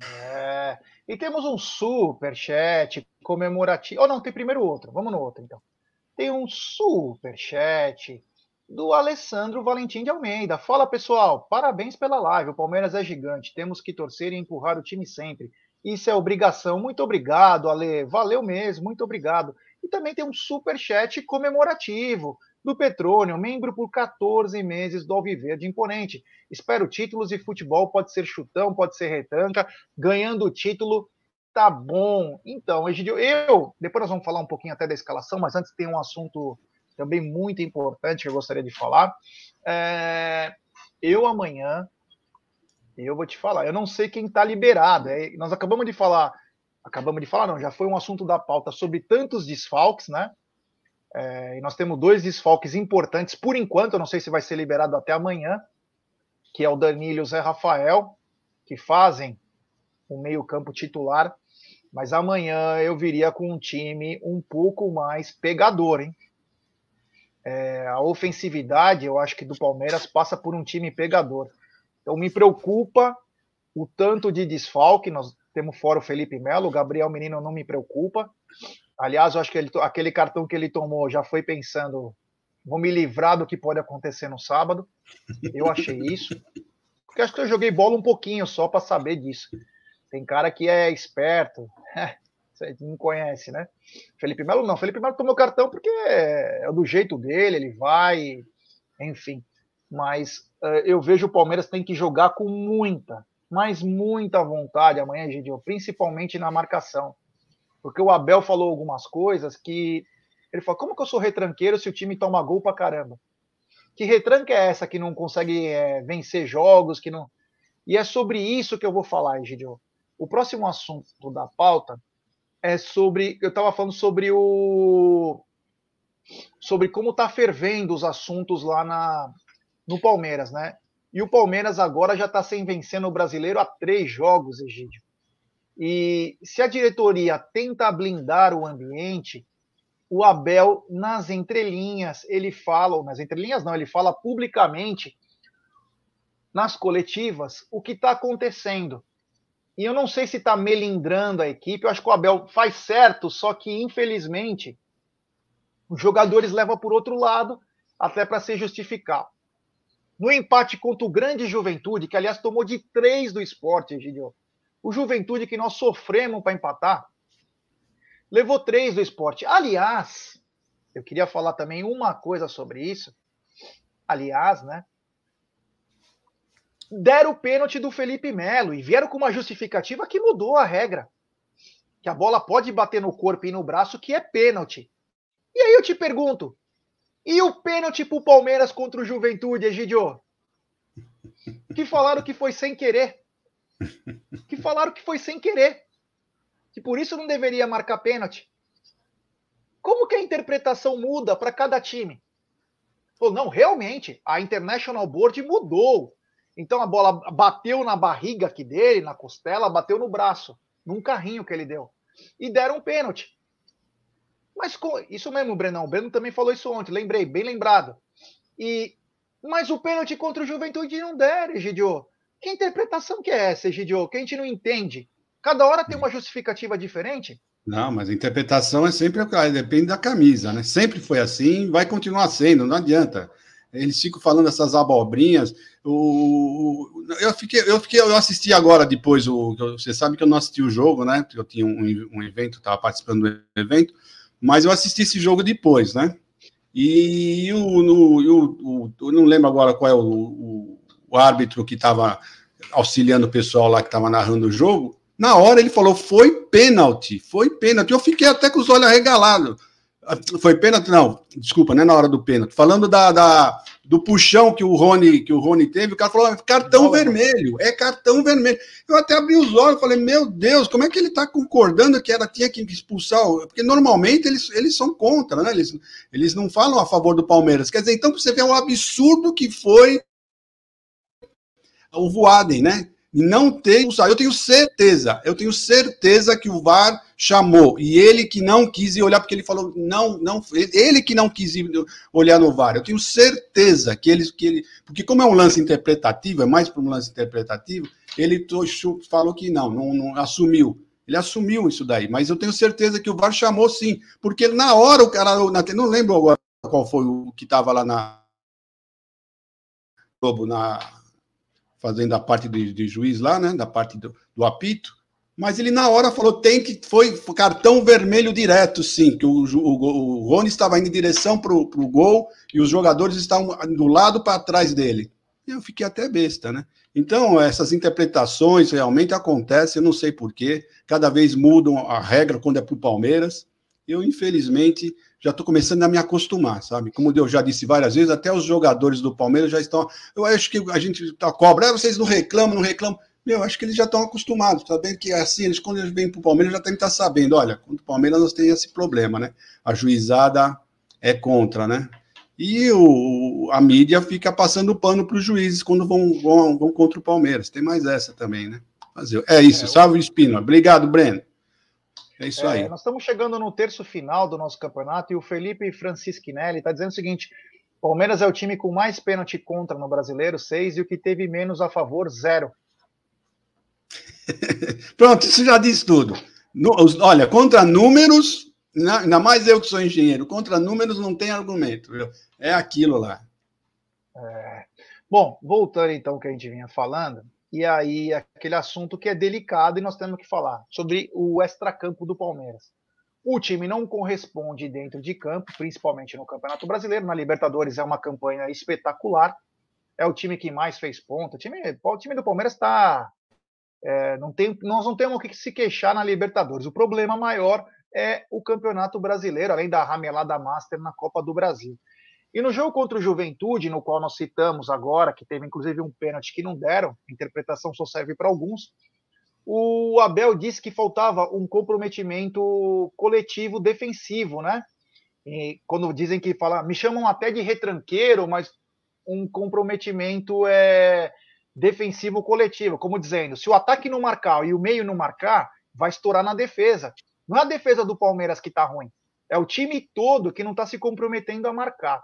É, e temos um super chat comemorativo. Ou oh, não, tem primeiro outro. Vamos no outro, então. Tem um super chat do Alessandro Valentim de Almeida. Fala pessoal, parabéns pela live. O Palmeiras é gigante, temos que torcer e empurrar o time sempre. Isso é obrigação. Muito obrigado, Ale. Valeu mesmo, muito obrigado. E também tem um super chat comemorativo do Petrônio, membro por 14 meses do Alviverde Imponente. Espero títulos e futebol pode ser chutão, pode ser retranca. Ganhando o título, tá bom. Então, Egidio, eu, depois nós vamos falar um pouquinho até da escalação, mas antes tem um assunto também muito importante que eu gostaria de falar. É, eu amanhã, eu vou te falar, eu não sei quem está liberado. É, nós acabamos de falar, acabamos de falar, não, já foi um assunto da pauta sobre tantos desfalques, né? É, e nós temos dois desfalques importantes por enquanto, eu não sei se vai ser liberado até amanhã, que é o Danilo e o Zé Rafael, que fazem o meio-campo titular. Mas amanhã eu viria com um time um pouco mais pegador, hein? É, a ofensividade, eu acho que do Palmeiras passa por um time pegador. Então me preocupa o tanto de desfalque. Nós temos fora o Felipe Melo, o Gabriel Menino não me preocupa. Aliás, eu acho que ele, aquele cartão que ele tomou já foi pensando, vou me livrar do que pode acontecer no sábado. Eu achei isso. Porque acho que eu joguei bola um pouquinho só para saber disso. Tem cara que é esperto, [laughs] você não conhece, né? Felipe Melo não. Felipe Melo tomou cartão porque é, do jeito dele, ele vai, enfim. Mas uh, eu vejo o Palmeiras tem que jogar com muita, mas muita vontade amanhã, Gidio, principalmente na marcação. Porque o Abel falou algumas coisas que ele falou: como que eu sou retranqueiro se o time toma gol pra caramba? Que retranca é essa que não consegue é, vencer jogos, que não. E é sobre isso que eu vou falar, Egidio. O próximo assunto da pauta é sobre. Eu estava falando sobre o. Sobre como está fervendo os assuntos lá na, no Palmeiras, né? E o Palmeiras agora já está sem vencer no brasileiro há três jogos, Egídio. E se a diretoria tenta blindar o ambiente, o Abel, nas entrelinhas, ele fala, ou nas entrelinhas não, ele fala publicamente, nas coletivas, o que está acontecendo. E eu não sei se está melindrando a equipe. Eu acho que o Abel faz certo, só que infelizmente os jogadores levam por outro lado, até para se justificar. No empate contra o grande Juventude, que aliás tomou de três do esporte, Gideon. O Juventude que nós sofremos para empatar, levou três do esporte. Aliás, eu queria falar também uma coisa sobre isso. Aliás, né? deram o pênalti do Felipe Melo e vieram com uma justificativa que mudou a regra. Que a bola pode bater no corpo e no braço, que é pênalti. E aí eu te pergunto: e o pênalti pro Palmeiras contra o Juventude, Egidio? Que falaram que foi sem querer. Que falaram que foi sem querer. Que por isso não deveria marcar pênalti. Como que a interpretação muda para cada time? Falou, não, realmente, a International Board mudou. Então a bola bateu na barriga aqui dele, na costela, bateu no braço, num carrinho que ele deu. E deram um pênalti. Mas isso mesmo, Brenão. O Breno também falou isso ontem, lembrei, bem lembrado. E mas o pênalti contra o Juventude não deram, Egidio. Que interpretação que é essa, Egidio? Que a gente não entende. Cada hora tem uma justificativa diferente.
Não, mas a interpretação é sempre depende da camisa, né? Sempre foi assim, vai continuar sendo, não adianta eles ficam falando essas abobrinhas. O, eu fiquei, eu fiquei, eu assisti agora depois o. Você sabe que eu não assisti o jogo, né? Porque eu tinha um, um evento, estava participando do evento, mas eu assisti esse jogo depois, né? E o, o, o eu não lembro agora qual é o, o, o árbitro que estava auxiliando o pessoal lá que estava narrando o jogo. Na hora ele falou: foi pênalti, foi pênalti. Eu fiquei até com os olhos arregalados. Foi pênalti? Não, desculpa, não é na hora do pênalti. Falando da, da, do puxão que o Rony que o Rony teve, o cara falou: cartão vermelho, é cartão vermelho. Eu até abri os olhos e falei: Meu Deus, como é que ele está concordando que ela tinha que expulsar? Porque normalmente eles, eles são contra, né? Eles, eles não falam a favor do Palmeiras. Quer dizer, então você vê o absurdo que foi o Voaden, né? não tem Eu tenho certeza, eu tenho certeza que o VAR chamou e ele que não quis ir olhar porque ele falou não, não, ele que não quis olhar no VAR. Eu tenho certeza que ele, que ele, porque como é um lance interpretativo, é mais para um lance interpretativo, ele falou que não, não, não assumiu. Ele assumiu isso daí, mas eu tenho certeza que o VAR chamou sim, porque na hora o cara, não lembro agora qual foi o que estava lá na, Globo na, fazendo a parte de, de juiz lá, né? Da parte do, do, apito. Mas ele na hora falou tem que foi cartão vermelho direto, sim, que o, o, o Rony estava indo em direção para o gol e os jogadores estavam do lado para trás dele. Eu fiquei até besta, né? Então, essas interpretações realmente acontecem, eu não sei porquê, cada vez mudam a regra quando é para o Palmeiras. Eu, infelizmente, já estou começando a me acostumar, sabe? Como eu já disse várias vezes, até os jogadores do Palmeiras já estão. Eu acho que a gente tá cobra, ah, vocês não reclamam, não reclamam. Meu, acho que eles já estão acostumados, sabendo que assim, eles, quando eles vêm para o Palmeiras, já devem estar sabendo, olha, contra o Palmeiras nós temos esse problema, né? A juizada é contra, né? E o, a mídia fica passando pano para os juízes quando vão, vão, vão, contra o Palmeiras. Tem mais essa também, né? Fazer. É isso, é, salve o Espino. Obrigado, Breno. É isso é, aí.
Nós estamos chegando no terço final do nosso campeonato e o Felipe Francisquinelli está dizendo o seguinte: Palmeiras é o time com mais pênalti contra no brasileiro, seis, e o que teve menos a favor, zero. [laughs]
Pronto, isso já diz tudo. No, olha, contra números, ainda mais eu que sou engenheiro, contra números não tem argumento, viu? É aquilo lá.
É. Bom, voltando então ao que a gente vinha falando, e aí aquele assunto que é delicado e nós temos que falar sobre o extracampo do Palmeiras. O time não corresponde dentro de campo, principalmente no Campeonato Brasileiro. Na Libertadores é uma campanha espetacular. É o time que mais fez ponta. O time, o time do Palmeiras está. É, nós não temos o que se queixar na Libertadores. O problema maior é o Campeonato Brasileiro, além da ramelada Master na Copa do Brasil. E no jogo contra o Juventude, no qual nós citamos agora, que teve inclusive um pênalti que não deram, interpretação só serve para alguns, o Abel disse que faltava um comprometimento coletivo defensivo, né? E quando dizem que fala, me chamam até de retranqueiro, mas um comprometimento é defensivo coletivo, como dizendo, se o ataque não marcar e o meio não marcar, vai estourar na defesa. Não é a defesa do Palmeiras que está ruim, é o time todo que não está se comprometendo a marcar.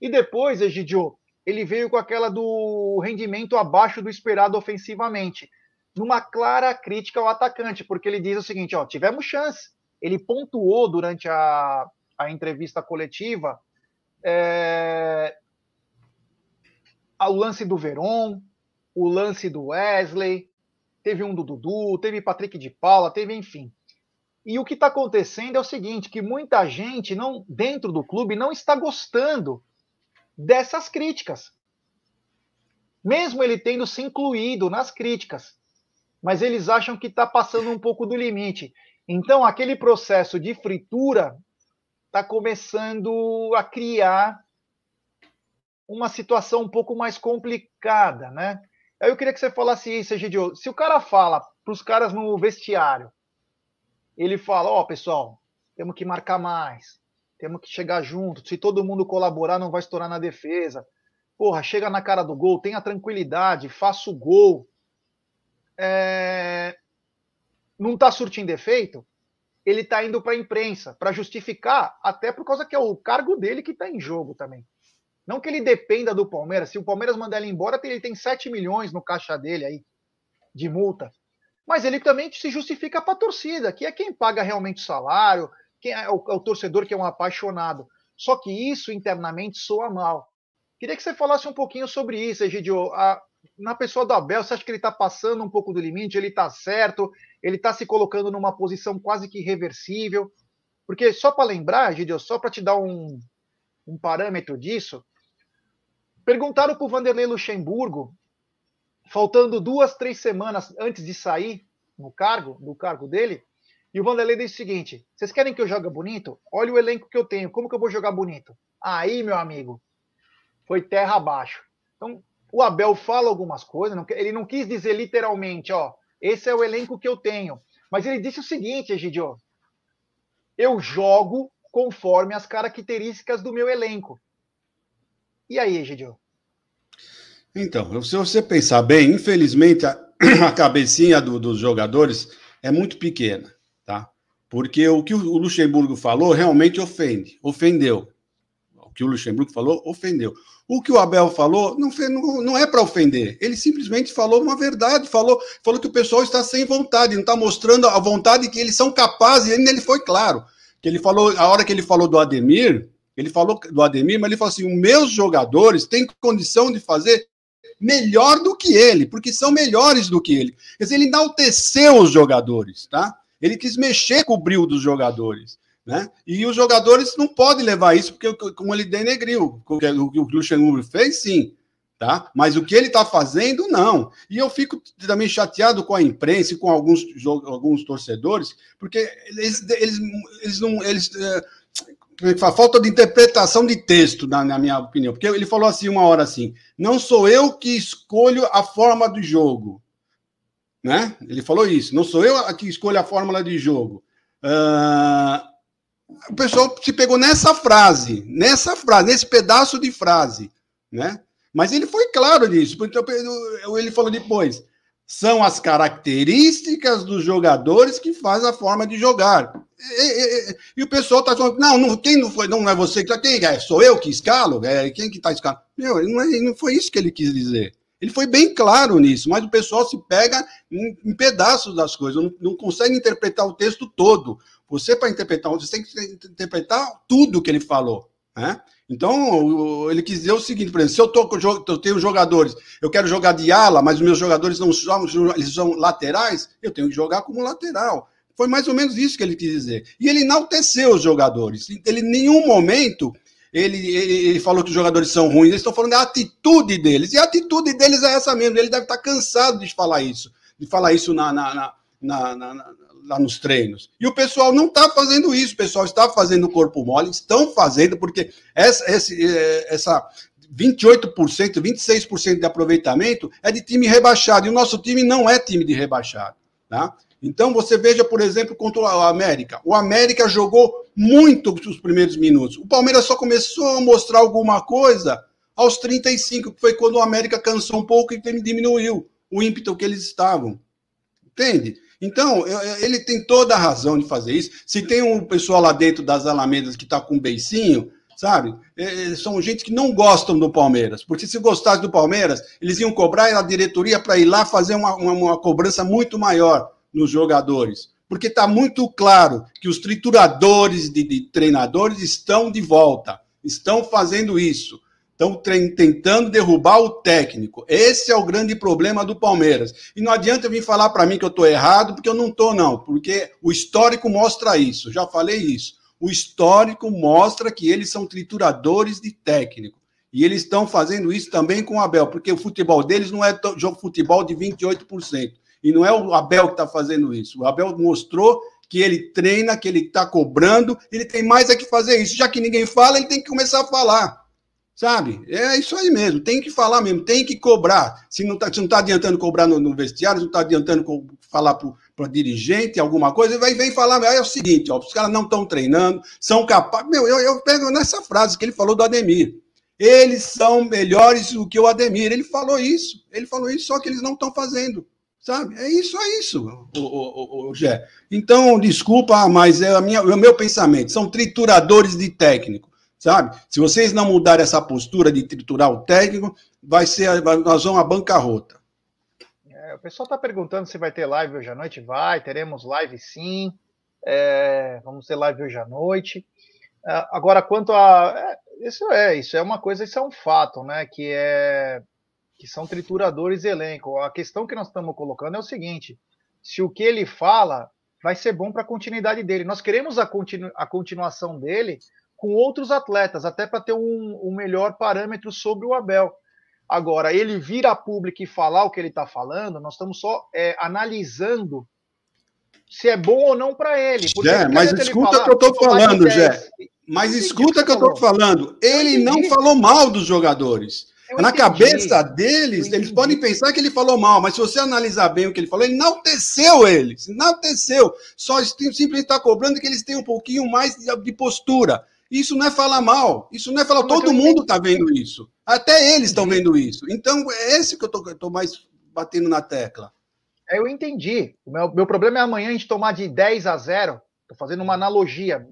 E depois, Egidio, ele veio com aquela do rendimento abaixo do esperado ofensivamente, numa clara crítica ao atacante, porque ele diz o seguinte: ó, tivemos chance. Ele pontuou durante a, a entrevista coletiva é, o lance do Veron, o lance do Wesley, teve um do Dudu, teve Patrick de Paula, teve enfim. E o que está acontecendo é o seguinte, que muita gente não dentro do clube não está gostando dessas críticas. Mesmo ele tendo se incluído nas críticas. Mas eles acham que está passando um pouco do limite. Então, aquele processo de fritura está começando a criar uma situação um pouco mais complicada, né? Aí eu queria que você falasse isso, Egidio. Se o cara fala para os caras no vestiário, ele fala: Ó, oh, pessoal, temos que marcar mais, temos que chegar junto. Se todo mundo colaborar, não vai estourar na defesa. Porra, chega na cara do gol, tenha tranquilidade, faça o gol. É... Não está surtindo efeito? Ele está indo para a imprensa para justificar, até por causa que é o cargo dele que está em jogo também. Não que ele dependa do Palmeiras. Se o Palmeiras mandar ele embora, ele tem 7 milhões no caixa dele aí de multa. Mas ele também se justifica para a torcida, que é quem paga realmente o salário, quem é o, é o torcedor que é um apaixonado. Só que isso internamente soa mal. Queria que você falasse um pouquinho sobre isso, Egidio. A, na pessoa do Abel, você acha que ele está passando um pouco do limite? Ele está certo? Ele está se colocando numa posição quase que irreversível? Porque só para lembrar, Egidio, só para te dar um, um parâmetro disso, perguntaram para o Vanderlei Luxemburgo, faltando duas, três semanas antes de sair no cargo, do cargo dele, e o Vanderlei disse o seguinte: vocês querem que eu jogue bonito? Olha o elenco que eu tenho, como que eu vou jogar bonito? Aí, meu amigo, foi terra abaixo. Então, o Abel fala algumas coisas, ele não quis dizer literalmente, ó, esse é o elenco que eu tenho. Mas ele disse o seguinte, Egidio: eu jogo conforme as características do meu elenco. E aí, Egidio?
Então, se você pensar bem, infelizmente a, [clears throat] a cabecinha do, dos jogadores é muito pequena porque o que o Luxemburgo falou realmente ofende, ofendeu. O que o Luxemburgo falou ofendeu. O que o Abel falou não, não, é para ofender. Ele simplesmente falou uma verdade, falou, falou que o pessoal está sem vontade, não está mostrando a vontade que eles são capazes, e ainda ele foi claro. Que ele falou, a hora que ele falou do Ademir, ele falou do Ademir, mas ele falou assim: os meus jogadores têm condição de fazer melhor do que ele, porque são melhores do que ele. Quer dizer, ele enalteceu os jogadores, tá? Ele quis mexer com o brilho dos jogadores. Né? E os jogadores não podem levar isso, porque como ele denegriu, o que o Luxemburgo fez, sim. Tá? Mas o que ele está fazendo, não. E eu fico também chateado com a imprensa e com alguns, alguns torcedores, porque eles, eles, eles não. Eles, é, falta de interpretação de texto, na, na, minha opinião. Porque ele falou assim uma hora assim: não sou eu que escolho a forma do jogo. Né? Ele falou isso, não sou eu que escolho a fórmula de jogo. Uh, o pessoal se pegou nessa frase, nessa frase, nesse pedaço de frase, né? Mas ele foi claro nisso. Então, ele falou depois: são as características dos jogadores que fazem a forma de jogar. E, e, e o pessoal está falando: não, não, quem não foi, não é você que quem é? Sou eu que escalo? É, quem que está escalando? Meu, não, é, não foi isso que ele quis dizer. Ele foi bem claro nisso, mas o pessoal se pega em, em pedaços das coisas, não, não, consegue interpretar o texto todo. Você, para interpretar, você tem que interpretar tudo que ele falou. Né? Então, ele quis dizer o seguinte, por exemplo, se eu, tô, eu tenho jogadores, eu quero jogar de ala, mas os meus jogadores não são, eles são laterais, eu tenho que jogar como lateral. Foi mais ou menos isso que ele quis dizer. E ele enalteceu os jogadores. Ele, em nenhum momento, ele, ele, ele, falou que os jogadores são ruins, eles estão falando da atitude deles. E a atitude deles é essa mesmo. Ele deve estar cansado de falar isso, de falar isso na, na, na, na lá nos treinos. E o pessoal não está fazendo isso, o pessoal está fazendo corpo mole, estão fazendo, porque essa, essa 28%, 26% de aproveitamento é de time rebaixado, e o nosso time não é time de rebaixado. Tá? Então você veja, por exemplo, contra o América. O América jogou muito os primeiros minutos. O Palmeiras só começou a mostrar alguma coisa aos 35, que foi quando o América cansou um pouco e diminuiu o ímpeto que eles estavam. Entende? Então, ele tem toda a razão de fazer isso. Se tem um pessoal lá dentro das Alamedas que está com um beicinho, sabe? É, é, são gente que não gostam do Palmeiras. Porque se gostasse do Palmeiras, eles iam cobrar a diretoria para ir lá fazer uma, uma, uma cobrança muito maior nos jogadores. Porque está muito claro que os trituradores de, de treinadores estão de volta, estão fazendo isso. Estão tentando derrubar o técnico. Esse é o grande problema do Palmeiras. E não adianta vir falar para mim que eu estou errado, porque eu não estou, não. Porque o histórico mostra isso. Já falei isso. O histórico mostra que eles são trituradores de técnico. E eles estão fazendo isso também com o Abel, porque o futebol deles não é jogo futebol de 28%. E não é o Abel que está fazendo isso. O Abel mostrou que ele treina, que ele está cobrando, ele tem mais é que fazer isso. Já que ninguém fala, ele tem que começar a falar. Sabe? É isso aí mesmo, tem que falar mesmo, tem que cobrar. Se não está tá adiantando cobrar no, no vestiário, não está adiantando falar para dirigente alguma coisa, vai vem falar, é o seguinte, ó, os caras não estão treinando, são capazes. Meu, eu, eu pego nessa frase que ele falou do Ademir. Eles são melhores do que o Ademir. Ele falou isso, ele falou isso, só que eles não estão fazendo. Sabe? É isso, é isso, o, o, o, o Gé. Então, desculpa, mas é a minha, o meu pensamento. São trituradores de técnico sabe? Se vocês não mudarem essa postura de triturar o técnico, vai ser, nós vamos à bancarrota.
É, o pessoal está perguntando se vai ter live hoje à noite. Vai, teremos live sim. É, vamos ter live hoje à noite. É, agora, quanto a. É, isso é, isso é uma coisa, isso é um fato, né? Que é que são trituradores de elenco. A questão que nós estamos colocando é o seguinte: se o que ele fala vai ser bom para a continuidade dele. Nós queremos a, continu a continuação dele com outros atletas, até para ter um, um, melhor parâmetro sobre o Abel. Agora, ele vir a público e falar o que ele está falando, nós estamos só é, analisando se é bom ou não para ele.
Jé, mas escuta o que eu estou falando, Jé. Mas escuta o que eu estou falando. Ele não falou mal dos jogadores. Eu Na entendi. cabeça deles, eles podem pensar que ele falou mal, mas se você analisar bem o que ele falou, ele enalteceu eles, enalteceu. Só simplesmente está cobrando que eles tenham um pouquinho mais de postura. Isso não é falar mal, isso não é falar. Todo mundo está vendo isso. Até eles estão vendo isso. Então, é esse que eu estou mais batendo na tecla.
Eu entendi. O meu, meu problema é amanhã a gente tomar de 10 a 0. Estou fazendo uma analogia.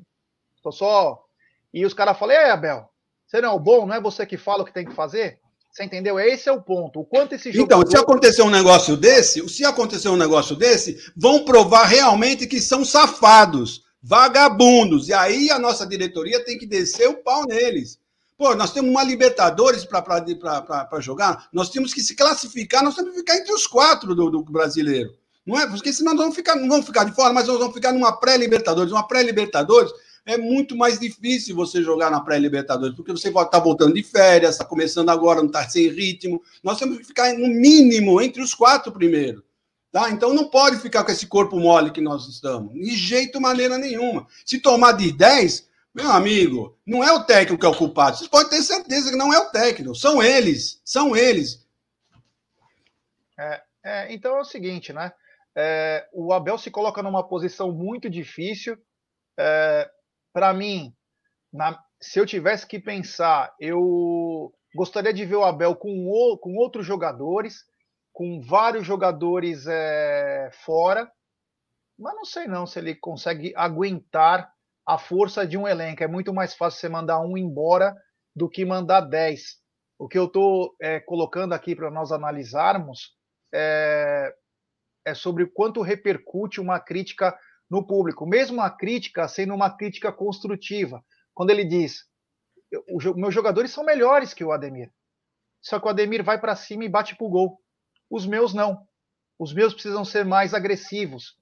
Estou só. E os caras falam, ei, Abel, você não é o bom, não é você que fala o que tem que fazer? Você entendeu? Esse é o ponto. O quanto esse
jogador... Então, se acontecer um negócio desse, se acontecer um negócio desse, vão provar realmente que são safados vagabundos. E aí a nossa diretoria tem que descer o pau neles. Pô, nós temos uma Libertadores para jogar, nós temos que se classificar, nós temos que ficar entre os quatro do, do brasileiro. Não é? Porque senão nós vamos ficar, não vamos ficar de fora, mas nós vamos ficar numa pré-Libertadores. Uma pré-Libertadores é muito mais difícil você jogar na pré-Libertadores, porque você está voltando de férias, está começando agora, não está sem ritmo. Nós temos que ficar no mínimo entre os quatro primeiro. Tá? Então não pode ficar com esse corpo mole que nós estamos. De jeito maneira nenhuma. Se tomar de 10, meu amigo, não é o técnico que é o culpado. Vocês podem ter certeza que não é o técnico. São eles. São eles.
É, é, então é o seguinte, né? É, o Abel se coloca numa posição muito difícil. É, Para mim, na, se eu tivesse que pensar, eu gostaria de ver o Abel com, o, com outros jogadores com vários jogadores é, fora, mas não sei não se ele consegue aguentar a força de um elenco. É muito mais fácil você mandar um embora do que mandar dez. O que eu estou é, colocando aqui para nós analisarmos é, é sobre quanto repercute uma crítica no público, mesmo a crítica sendo uma crítica construtiva. Quando ele diz, meus jogadores são melhores que o Ademir, só que o Ademir vai para cima e bate pro gol. Os meus não. Os meus precisam ser mais agressivos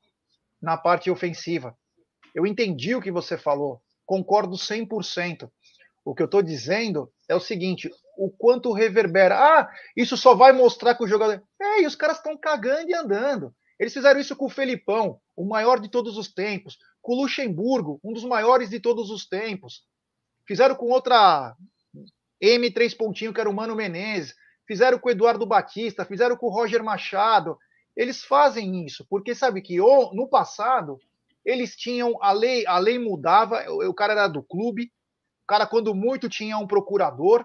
na parte ofensiva. Eu entendi o que você falou, concordo 100%. O que eu estou dizendo é o seguinte: o quanto reverbera. Ah, isso só vai mostrar que o jogador. É, e os caras estão cagando e andando. Eles fizeram isso com o Felipão, o maior de todos os tempos, com o Luxemburgo, um dos maiores de todos os tempos. Fizeram com outra M3 pontinho, que era o Mano Menezes fizeram com o Eduardo Batista, fizeram com o Roger Machado. Eles fazem isso, porque sabe que no passado eles tinham a lei, a lei mudava, o cara era do clube, o cara quando muito tinha um procurador.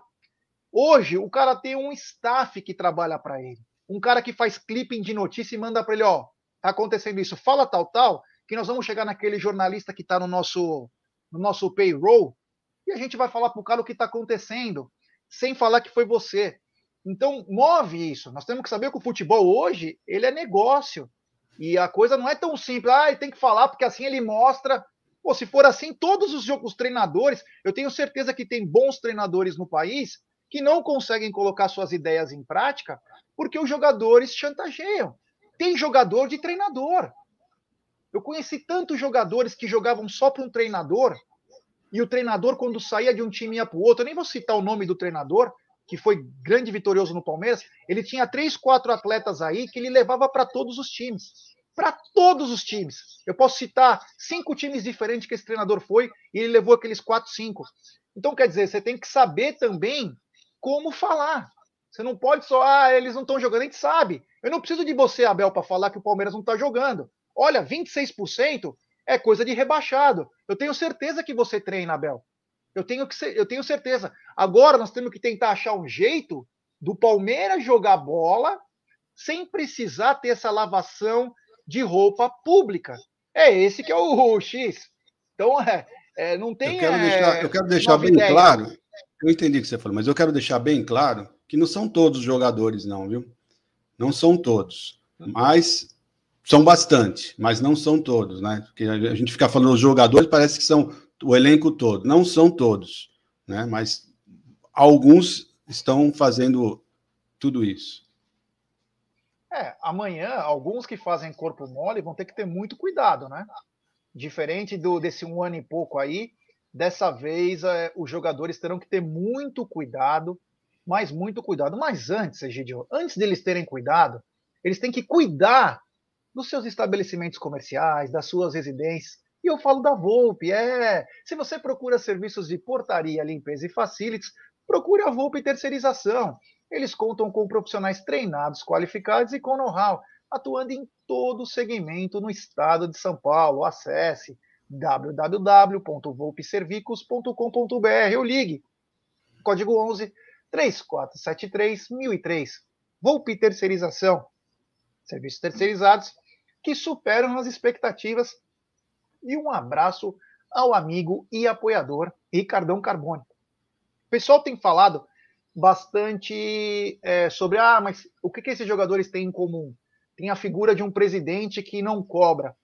Hoje o cara tem um staff que trabalha para ele, um cara que faz clipping de notícia e manda para ele, ó, tá acontecendo isso, fala tal tal, que nós vamos chegar naquele jornalista que está no nosso no nosso payroll e a gente vai falar pro cara o que está acontecendo, sem falar que foi você. Então, move isso. Nós temos que saber que o futebol hoje, ele é negócio. E a coisa não é tão simples. Ah, ele tem que falar, porque assim ele mostra. Pô, se for assim, todos os, os treinadores, eu tenho certeza que tem bons treinadores no país que não conseguem colocar suas ideias em prática porque os jogadores chantageiam. Tem jogador de treinador. Eu conheci tantos jogadores que jogavam só para um treinador e o treinador, quando saía de um time, ia para o outro. Eu nem vou citar o nome do treinador, que foi grande vitorioso no Palmeiras, ele tinha três, quatro atletas aí que ele levava para todos os times. Para todos os times. Eu posso citar cinco times diferentes que esse treinador foi e ele levou aqueles quatro, cinco. Então, quer dizer, você tem que saber também como falar. Você não pode só, ah, eles não estão jogando, a gente sabe. Eu não preciso de você, Abel, para falar que o Palmeiras não está jogando. Olha, 26% é coisa de rebaixado. Eu tenho certeza que você treina, Abel. Eu tenho, que ser, eu tenho certeza. Agora nós temos que tentar achar um jeito do Palmeiras jogar bola sem precisar ter essa lavação de roupa pública. É esse que é o, o [laughs] X. Então, é, é, não tem.
Eu quero deixar, eu quero deixar bem ideia. claro. Eu entendi o que você falou, mas eu quero deixar bem claro que não são todos os jogadores, não, viu? Não são todos. Mas são bastante, mas não são todos, né? Porque a gente fica falando os jogadores, parece que são o elenco todo. Não são todos, né? mas alguns estão fazendo tudo isso.
É, amanhã, alguns que fazem corpo mole vão ter que ter muito cuidado, né? Diferente do desse um ano e pouco aí, dessa vez é, os jogadores terão que ter muito cuidado, mas muito cuidado. Mas antes, Egidio, antes deles terem cuidado, eles têm que cuidar dos seus estabelecimentos comerciais, das suas residências, e eu falo da Volpe, é. Se você procura serviços de portaria, limpeza e facilities, procure a Volpe Terceirização. Eles contam com profissionais treinados, qualificados e com know-how, atuando em todo o segmento no estado de São Paulo. Acesse www.volpeservicos.com.br ou ligue. Código 11 3473 1003. Volpe Terceirização. Serviços terceirizados que superam as expectativas e um abraço ao amigo e apoiador Ricardão Carbone. O pessoal tem falado bastante é, sobre ah, mas o que, que esses jogadores têm em comum? Tem a figura de um presidente que não cobra.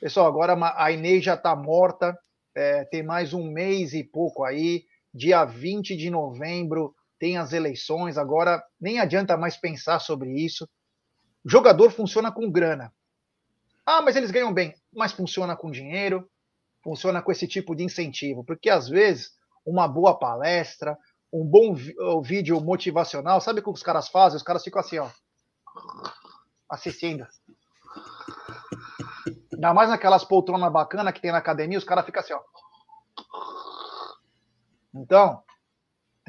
Pessoal, agora a Inês já está morta, é, tem mais um mês e pouco aí. dia 20 de novembro tem as eleições, agora nem adianta mais pensar sobre isso. O jogador funciona com grana. Ah, mas eles ganham bem, mas funciona com dinheiro, funciona com esse tipo de incentivo, porque às vezes uma boa palestra, um bom vídeo motivacional, sabe o que os caras fazem? Os caras ficam assim, ó, assistindo. Ainda mais naquelas poltronas bacanas que tem na academia, os caras ficam assim, ó. Então,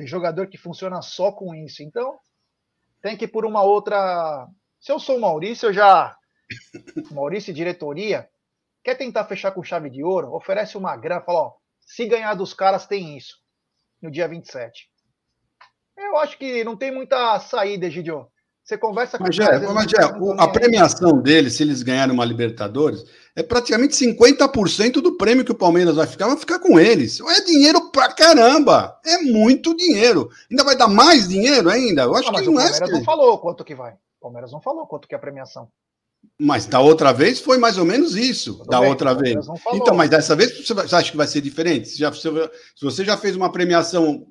tem jogador que funciona só com isso. Então, tem que ir por uma outra. Se eu sou o Maurício, eu já. [laughs] Maurício, diretoria, quer tentar fechar com chave de ouro? Oferece uma grana, fala, ó, se ganhar dos caras, tem isso. No dia 27. Eu acho que não tem muita saída, Egidio. Você conversa com
mas, é, mas é, a premiação deles, se eles ganharem uma Libertadores, é praticamente 50% do prêmio que o Palmeiras vai ficar, vai ficar com eles. É dinheiro pra caramba. É muito dinheiro. Ainda vai dar mais dinheiro ainda? Eu acho não, que
não o é. O Palmeiras não falou quanto que vai. O Palmeiras não falou quanto que é a premiação.
Mas da outra vez foi mais ou menos isso. Tudo da bem, outra vez. Então, mas dessa vez você acha que vai ser diferente? Se, já, se você já fez uma premiação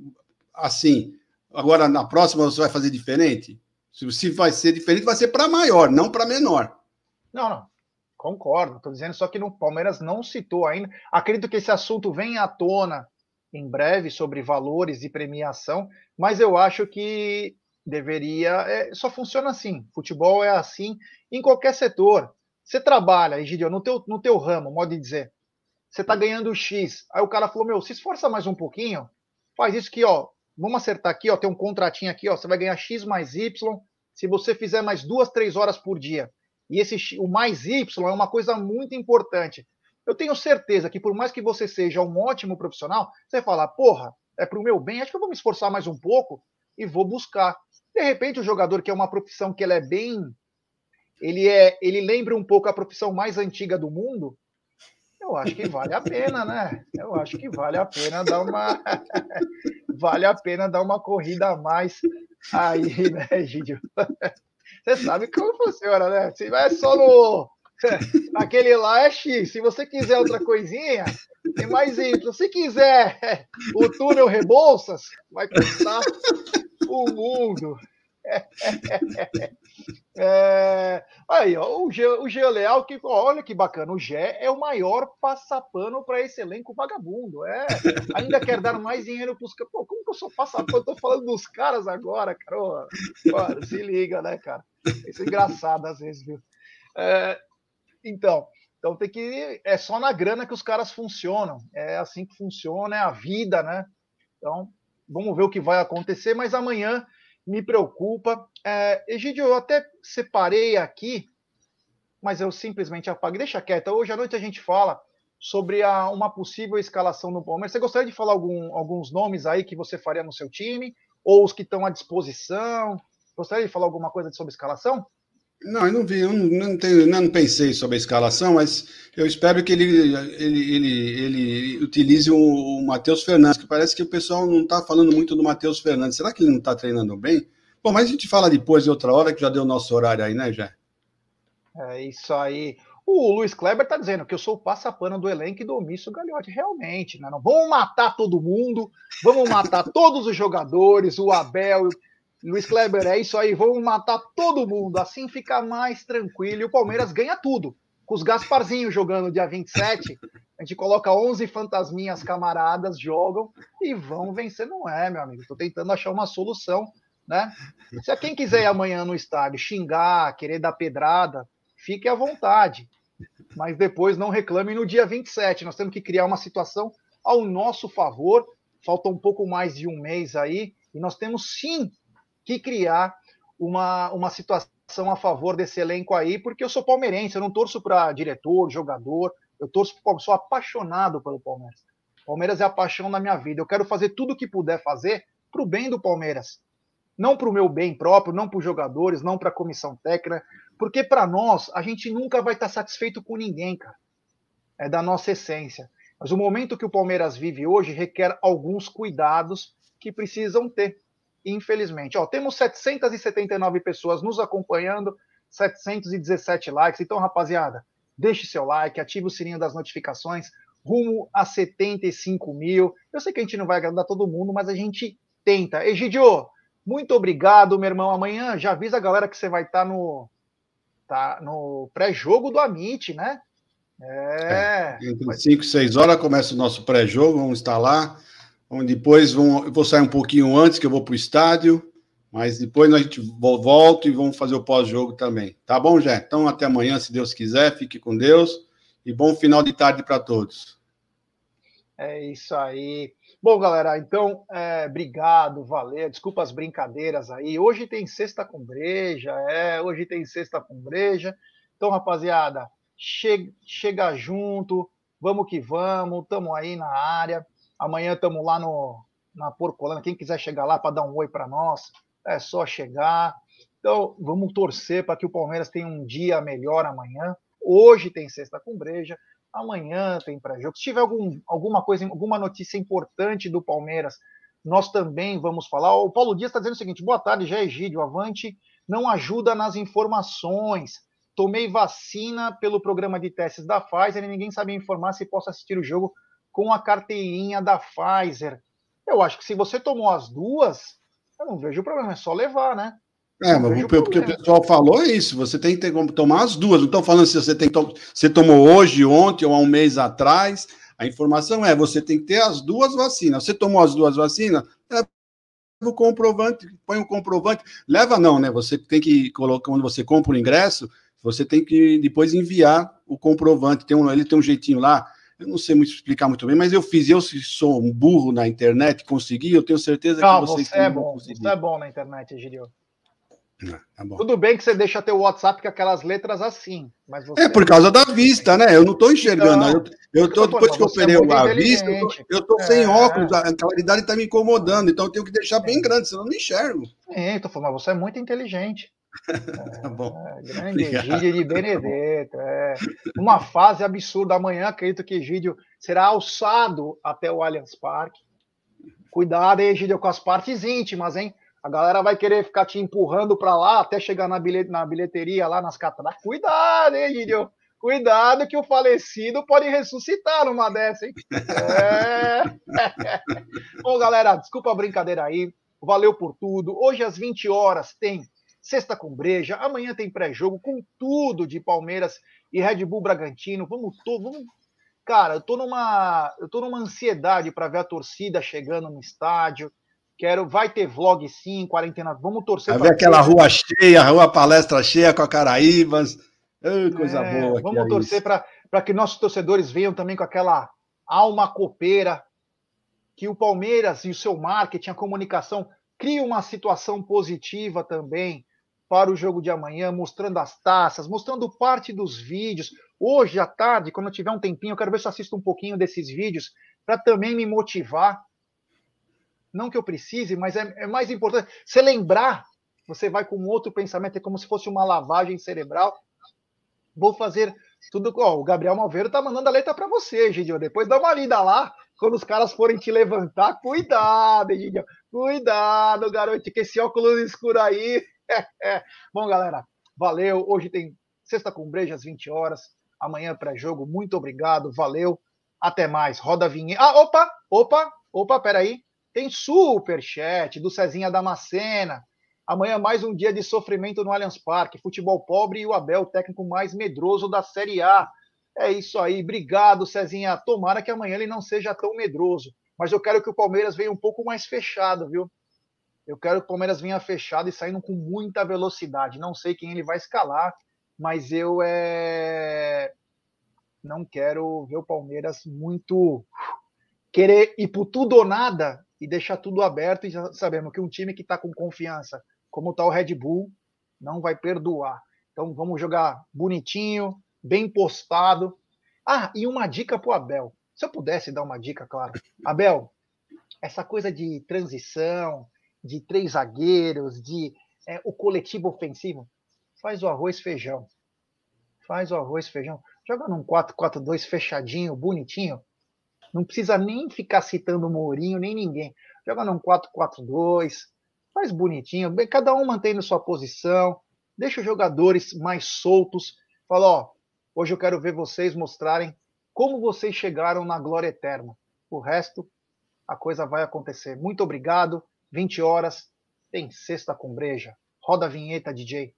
assim, agora na próxima você vai fazer diferente? Se vai ser diferente, vai ser para maior, não para menor.
Não, não. Concordo. Estou dizendo só que no Palmeiras não citou ainda. Acredito que esse assunto venha à tona em breve sobre valores e premiação, mas eu acho que deveria. É, só funciona assim. Futebol é assim em qualquer setor. Você trabalha, Egidio, no teu, no teu ramo, modo de dizer. Você está ganhando X. Aí o cara falou: Meu, se esforça mais um pouquinho, faz isso que, ó, vamos acertar aqui, ó, tem um contratinho aqui, ó, você vai ganhar X mais Y se você fizer mais duas, três horas por dia. E esse o mais Y é uma coisa muito importante. Eu tenho certeza que por mais que você seja um ótimo profissional, você vai falar, porra, é para o meu bem, acho que eu vou me esforçar mais um pouco e vou buscar. De repente, o jogador que é uma profissão que ele é bem, ele é, ele lembra um pouco a profissão mais antiga do mundo, eu acho que vale a pena, né? Eu acho que vale a pena dar uma [laughs] vale a pena dar uma corrida a mais aí, [laughs] né, Gidio? Você sabe como funciona, né? Se vai só no [laughs] aquele lá é X. Se você quiser outra coisinha, tem mais Y. Se quiser o túnel Rebouças, vai custar o mundo. [laughs] É, aí, ó, o, G, o Leal, que, olha que bacana, o Gé é o maior passapano para esse elenco vagabundo. É, ainda quer dar mais dinheiro para os caras. Pô, como que eu sou passapano? Eu tô falando dos caras agora, cara. Se liga, né, cara? Isso é engraçado às vezes, viu? É, então, então tem que. É só na grana que os caras funcionam. É assim que funciona, é a vida, né? Então, vamos ver o que vai acontecer, mas amanhã me preocupa. É, Egidio, eu até separei aqui, mas eu simplesmente apaguei. Deixa quieto. Hoje à noite a gente fala sobre a, uma possível escalação no Palmeiras. Você gostaria de falar algum, alguns nomes aí que você faria no seu time? Ou os que estão à disposição? Gostaria de falar alguma coisa sobre escalação?
Não, eu não vi, eu não, não, tenho, não pensei sobre a escalação, mas eu espero que ele, ele, ele, ele utilize o, o Matheus Fernandes, que parece que o pessoal não está falando muito do Matheus Fernandes. Será que ele não está treinando bem? Bom, mas a gente fala depois de outra hora, que já deu o nosso horário aí, né, Jé?
É isso aí. O Luiz Kleber está dizendo que eu sou o passapano do elenco e do omisso Galhote. Realmente, né? Não vamos matar todo mundo, vamos matar [laughs] todos os jogadores, o Abel, Luiz Kleber, é isso aí, vamos matar todo mundo, assim fica mais tranquilo e o Palmeiras ganha tudo. Com os Gasparzinhos jogando dia 27, a gente coloca 11 fantasminhas camaradas, jogam e vão vencer. Não é, meu amigo, estou tentando achar uma solução, né? Se quem quiser ir amanhã no estádio xingar, querer dar pedrada, fique à vontade. Mas depois não reclame no dia 27. Nós temos que criar uma situação ao nosso favor. Falta um pouco mais de um mês aí. E nós temos sim que criar uma, uma situação a favor desse elenco aí, porque eu sou palmeirense, eu não torço para diretor, jogador, eu torço, sou apaixonado pelo Palmeiras. Palmeiras é a paixão da minha vida. Eu quero fazer tudo o que puder fazer para o bem do Palmeiras. Não para o meu bem próprio, não para os jogadores, não para a comissão técnica, porque para nós, a gente nunca vai estar tá satisfeito com ninguém, cara. É da nossa essência. Mas o momento que o Palmeiras vive hoje requer alguns cuidados que precisam ter infelizmente. Ó, temos 779 pessoas nos acompanhando, 717 likes. Então, rapaziada, deixe seu like, ative o sininho das notificações, rumo a 75 mil. Eu sei que a gente não vai agradar todo mundo, mas a gente tenta. Egidio, muito obrigado, meu irmão. Amanhã já avisa a galera que você vai estar tá no, tá no pré-jogo do Amit, né?
É. é entre 5 e 6 horas começa o nosso pré-jogo, vamos estar lá. Depois vão, eu vou sair um pouquinho antes, que eu vou para o estádio. Mas depois a gente volta e vamos fazer o pós-jogo também. Tá bom, Jé? Então até amanhã, se Deus quiser. Fique com Deus e bom final de tarde para todos.
É isso aí. Bom, galera, então, é, obrigado, valeu. Desculpa as brincadeiras aí. Hoje tem sexta com breja, é, hoje tem sexta com breja. Então, rapaziada, chega, chega junto, vamos que vamos, estamos aí na área. Amanhã estamos lá no, na Porcolana. Quem quiser chegar lá para dar um oi para nós, é só chegar. Então, vamos torcer para que o Palmeiras tenha um dia melhor amanhã. Hoje tem sexta com breja, amanhã tem pré-jogo. Se tiver algum, alguma coisa, alguma notícia importante do Palmeiras, nós também vamos falar. O Paulo Dias está dizendo o seguinte: boa tarde, já Egídio. Avante não ajuda nas informações. Tomei vacina pelo programa de testes da Pfizer e ninguém sabia informar se posso assistir o jogo com a carteirinha da Pfizer. Eu acho que se você tomou as duas, eu não vejo problema, é só levar, né?
É, mas porque o pessoal falou é isso, você tem que ter tomar as duas. Não estão falando se você tem que você tomou hoje, ontem ou há um mês atrás. A informação é você tem que ter as duas vacinas. Você tomou as duas vacinas, é o comprovante, põe um comprovante. Leva não, né? Você tem que colocar quando você compra o ingresso, você tem que depois enviar o comprovante. Tem um, ele tem um jeitinho lá eu não sei muito explicar muito bem, mas eu fiz. Eu se sou um burro na internet, consegui, eu tenho certeza
não,
que vocês
você é bom. Você é bom na internet, Egidio.
Ah, tá
Tudo bem que você deixa teu WhatsApp com aquelas letras assim, mas
É por causa da vista, né? Eu não estou enxergando. Então, eu, eu tô, depois que eu operei é a vista, eu estou sem é. óculos, a claridade está me incomodando, então eu tenho que deixar bem grande, senão eu não enxergo.
Sim, tô falando, mas você é muito inteligente. [laughs]
tá bom.
É, grande Egídio de Benedetto. É. Uma fase absurda. Amanhã acredito que Egídio será alçado até o Allianz Parque. Cuidado, Egídio, com as partes íntimas, hein? A galera vai querer ficar te empurrando para lá até chegar na, bilhet na bilheteria, lá nas cataratas. Cuidado, hein, Egídio? Cuidado que o falecido pode ressuscitar numa dessa, hein? É. [laughs] Bom, galera, desculpa a brincadeira aí. Valeu por tudo. Hoje às 20 horas tem Sexta com breja, amanhã tem pré-jogo com tudo de Palmeiras e Red Bull Bragantino. Vamos, to, vamos cara, eu tô numa, eu tô numa ansiedade para ver a torcida chegando no estádio. Quero, vai ter vlog sim, quarentena. Vamos torcer.
Vai ver aquela rua cheia, rua palestra cheia com a Caraíbas. Ai, coisa é, boa.
Vamos torcer para que nossos torcedores venham também com aquela alma copeira, que o Palmeiras e o seu marketing, a comunicação, crie uma situação positiva também para o jogo de amanhã, mostrando as taças, mostrando parte dos vídeos. Hoje à tarde, quando eu tiver um tempinho, eu quero ver se eu assisto um pouquinho desses vídeos para também me motivar. Não que eu precise, mas é, é mais importante. Você lembrar, você vai com outro pensamento, é como se fosse uma lavagem cerebral. Vou fazer tudo. Ó, o Gabriel Malveiro tá mandando a letra para você, Gidio. Depois dá uma lida lá. Quando os caras forem te levantar, cuidado, Gidio. Cuidado, garoto, que esse óculos escuro aí [laughs] Bom, galera, valeu. Hoje tem sexta com breja às 20 horas. Amanhã pré-jogo. Muito obrigado, valeu. Até mais. Roda a vinheta. Ah, opa, opa, opa, peraí. Tem super chat do Cezinha Damascena. Amanhã mais um dia de sofrimento no Allianz Parque. Futebol pobre e o Abel, o técnico mais medroso da Série A. É isso aí. Obrigado, Cezinha. Tomara que amanhã ele não seja tão medroso. Mas eu quero que o Palmeiras venha um pouco mais fechado, viu? Eu quero que o Palmeiras venha fechado e saindo com muita velocidade. Não sei quem ele vai escalar, mas eu é... não quero ver o Palmeiras muito querer ir por tudo ou nada e deixar tudo aberto. E já sabemos que um time que está com confiança, como está o Red Bull, não vai perdoar. Então vamos jogar bonitinho, bem postado. Ah, e uma dica para o Abel. Se eu pudesse dar uma dica, claro. Abel, essa coisa de transição, de três zagueiros, de é, o coletivo ofensivo. Faz o arroz feijão. Faz o arroz feijão. Joga num 4-4-2 fechadinho, bonitinho. Não precisa nem ficar citando o Mourinho, nem ninguém. Joga num 4-4-2. Faz bonitinho. Cada um mantendo sua posição. Deixa os jogadores mais soltos. Fala, ó, hoje eu quero ver vocês mostrarem como vocês chegaram na glória eterna. O resto, a coisa vai acontecer. Muito obrigado. 20 horas, tem sexta com breja. Roda a vinheta, DJ.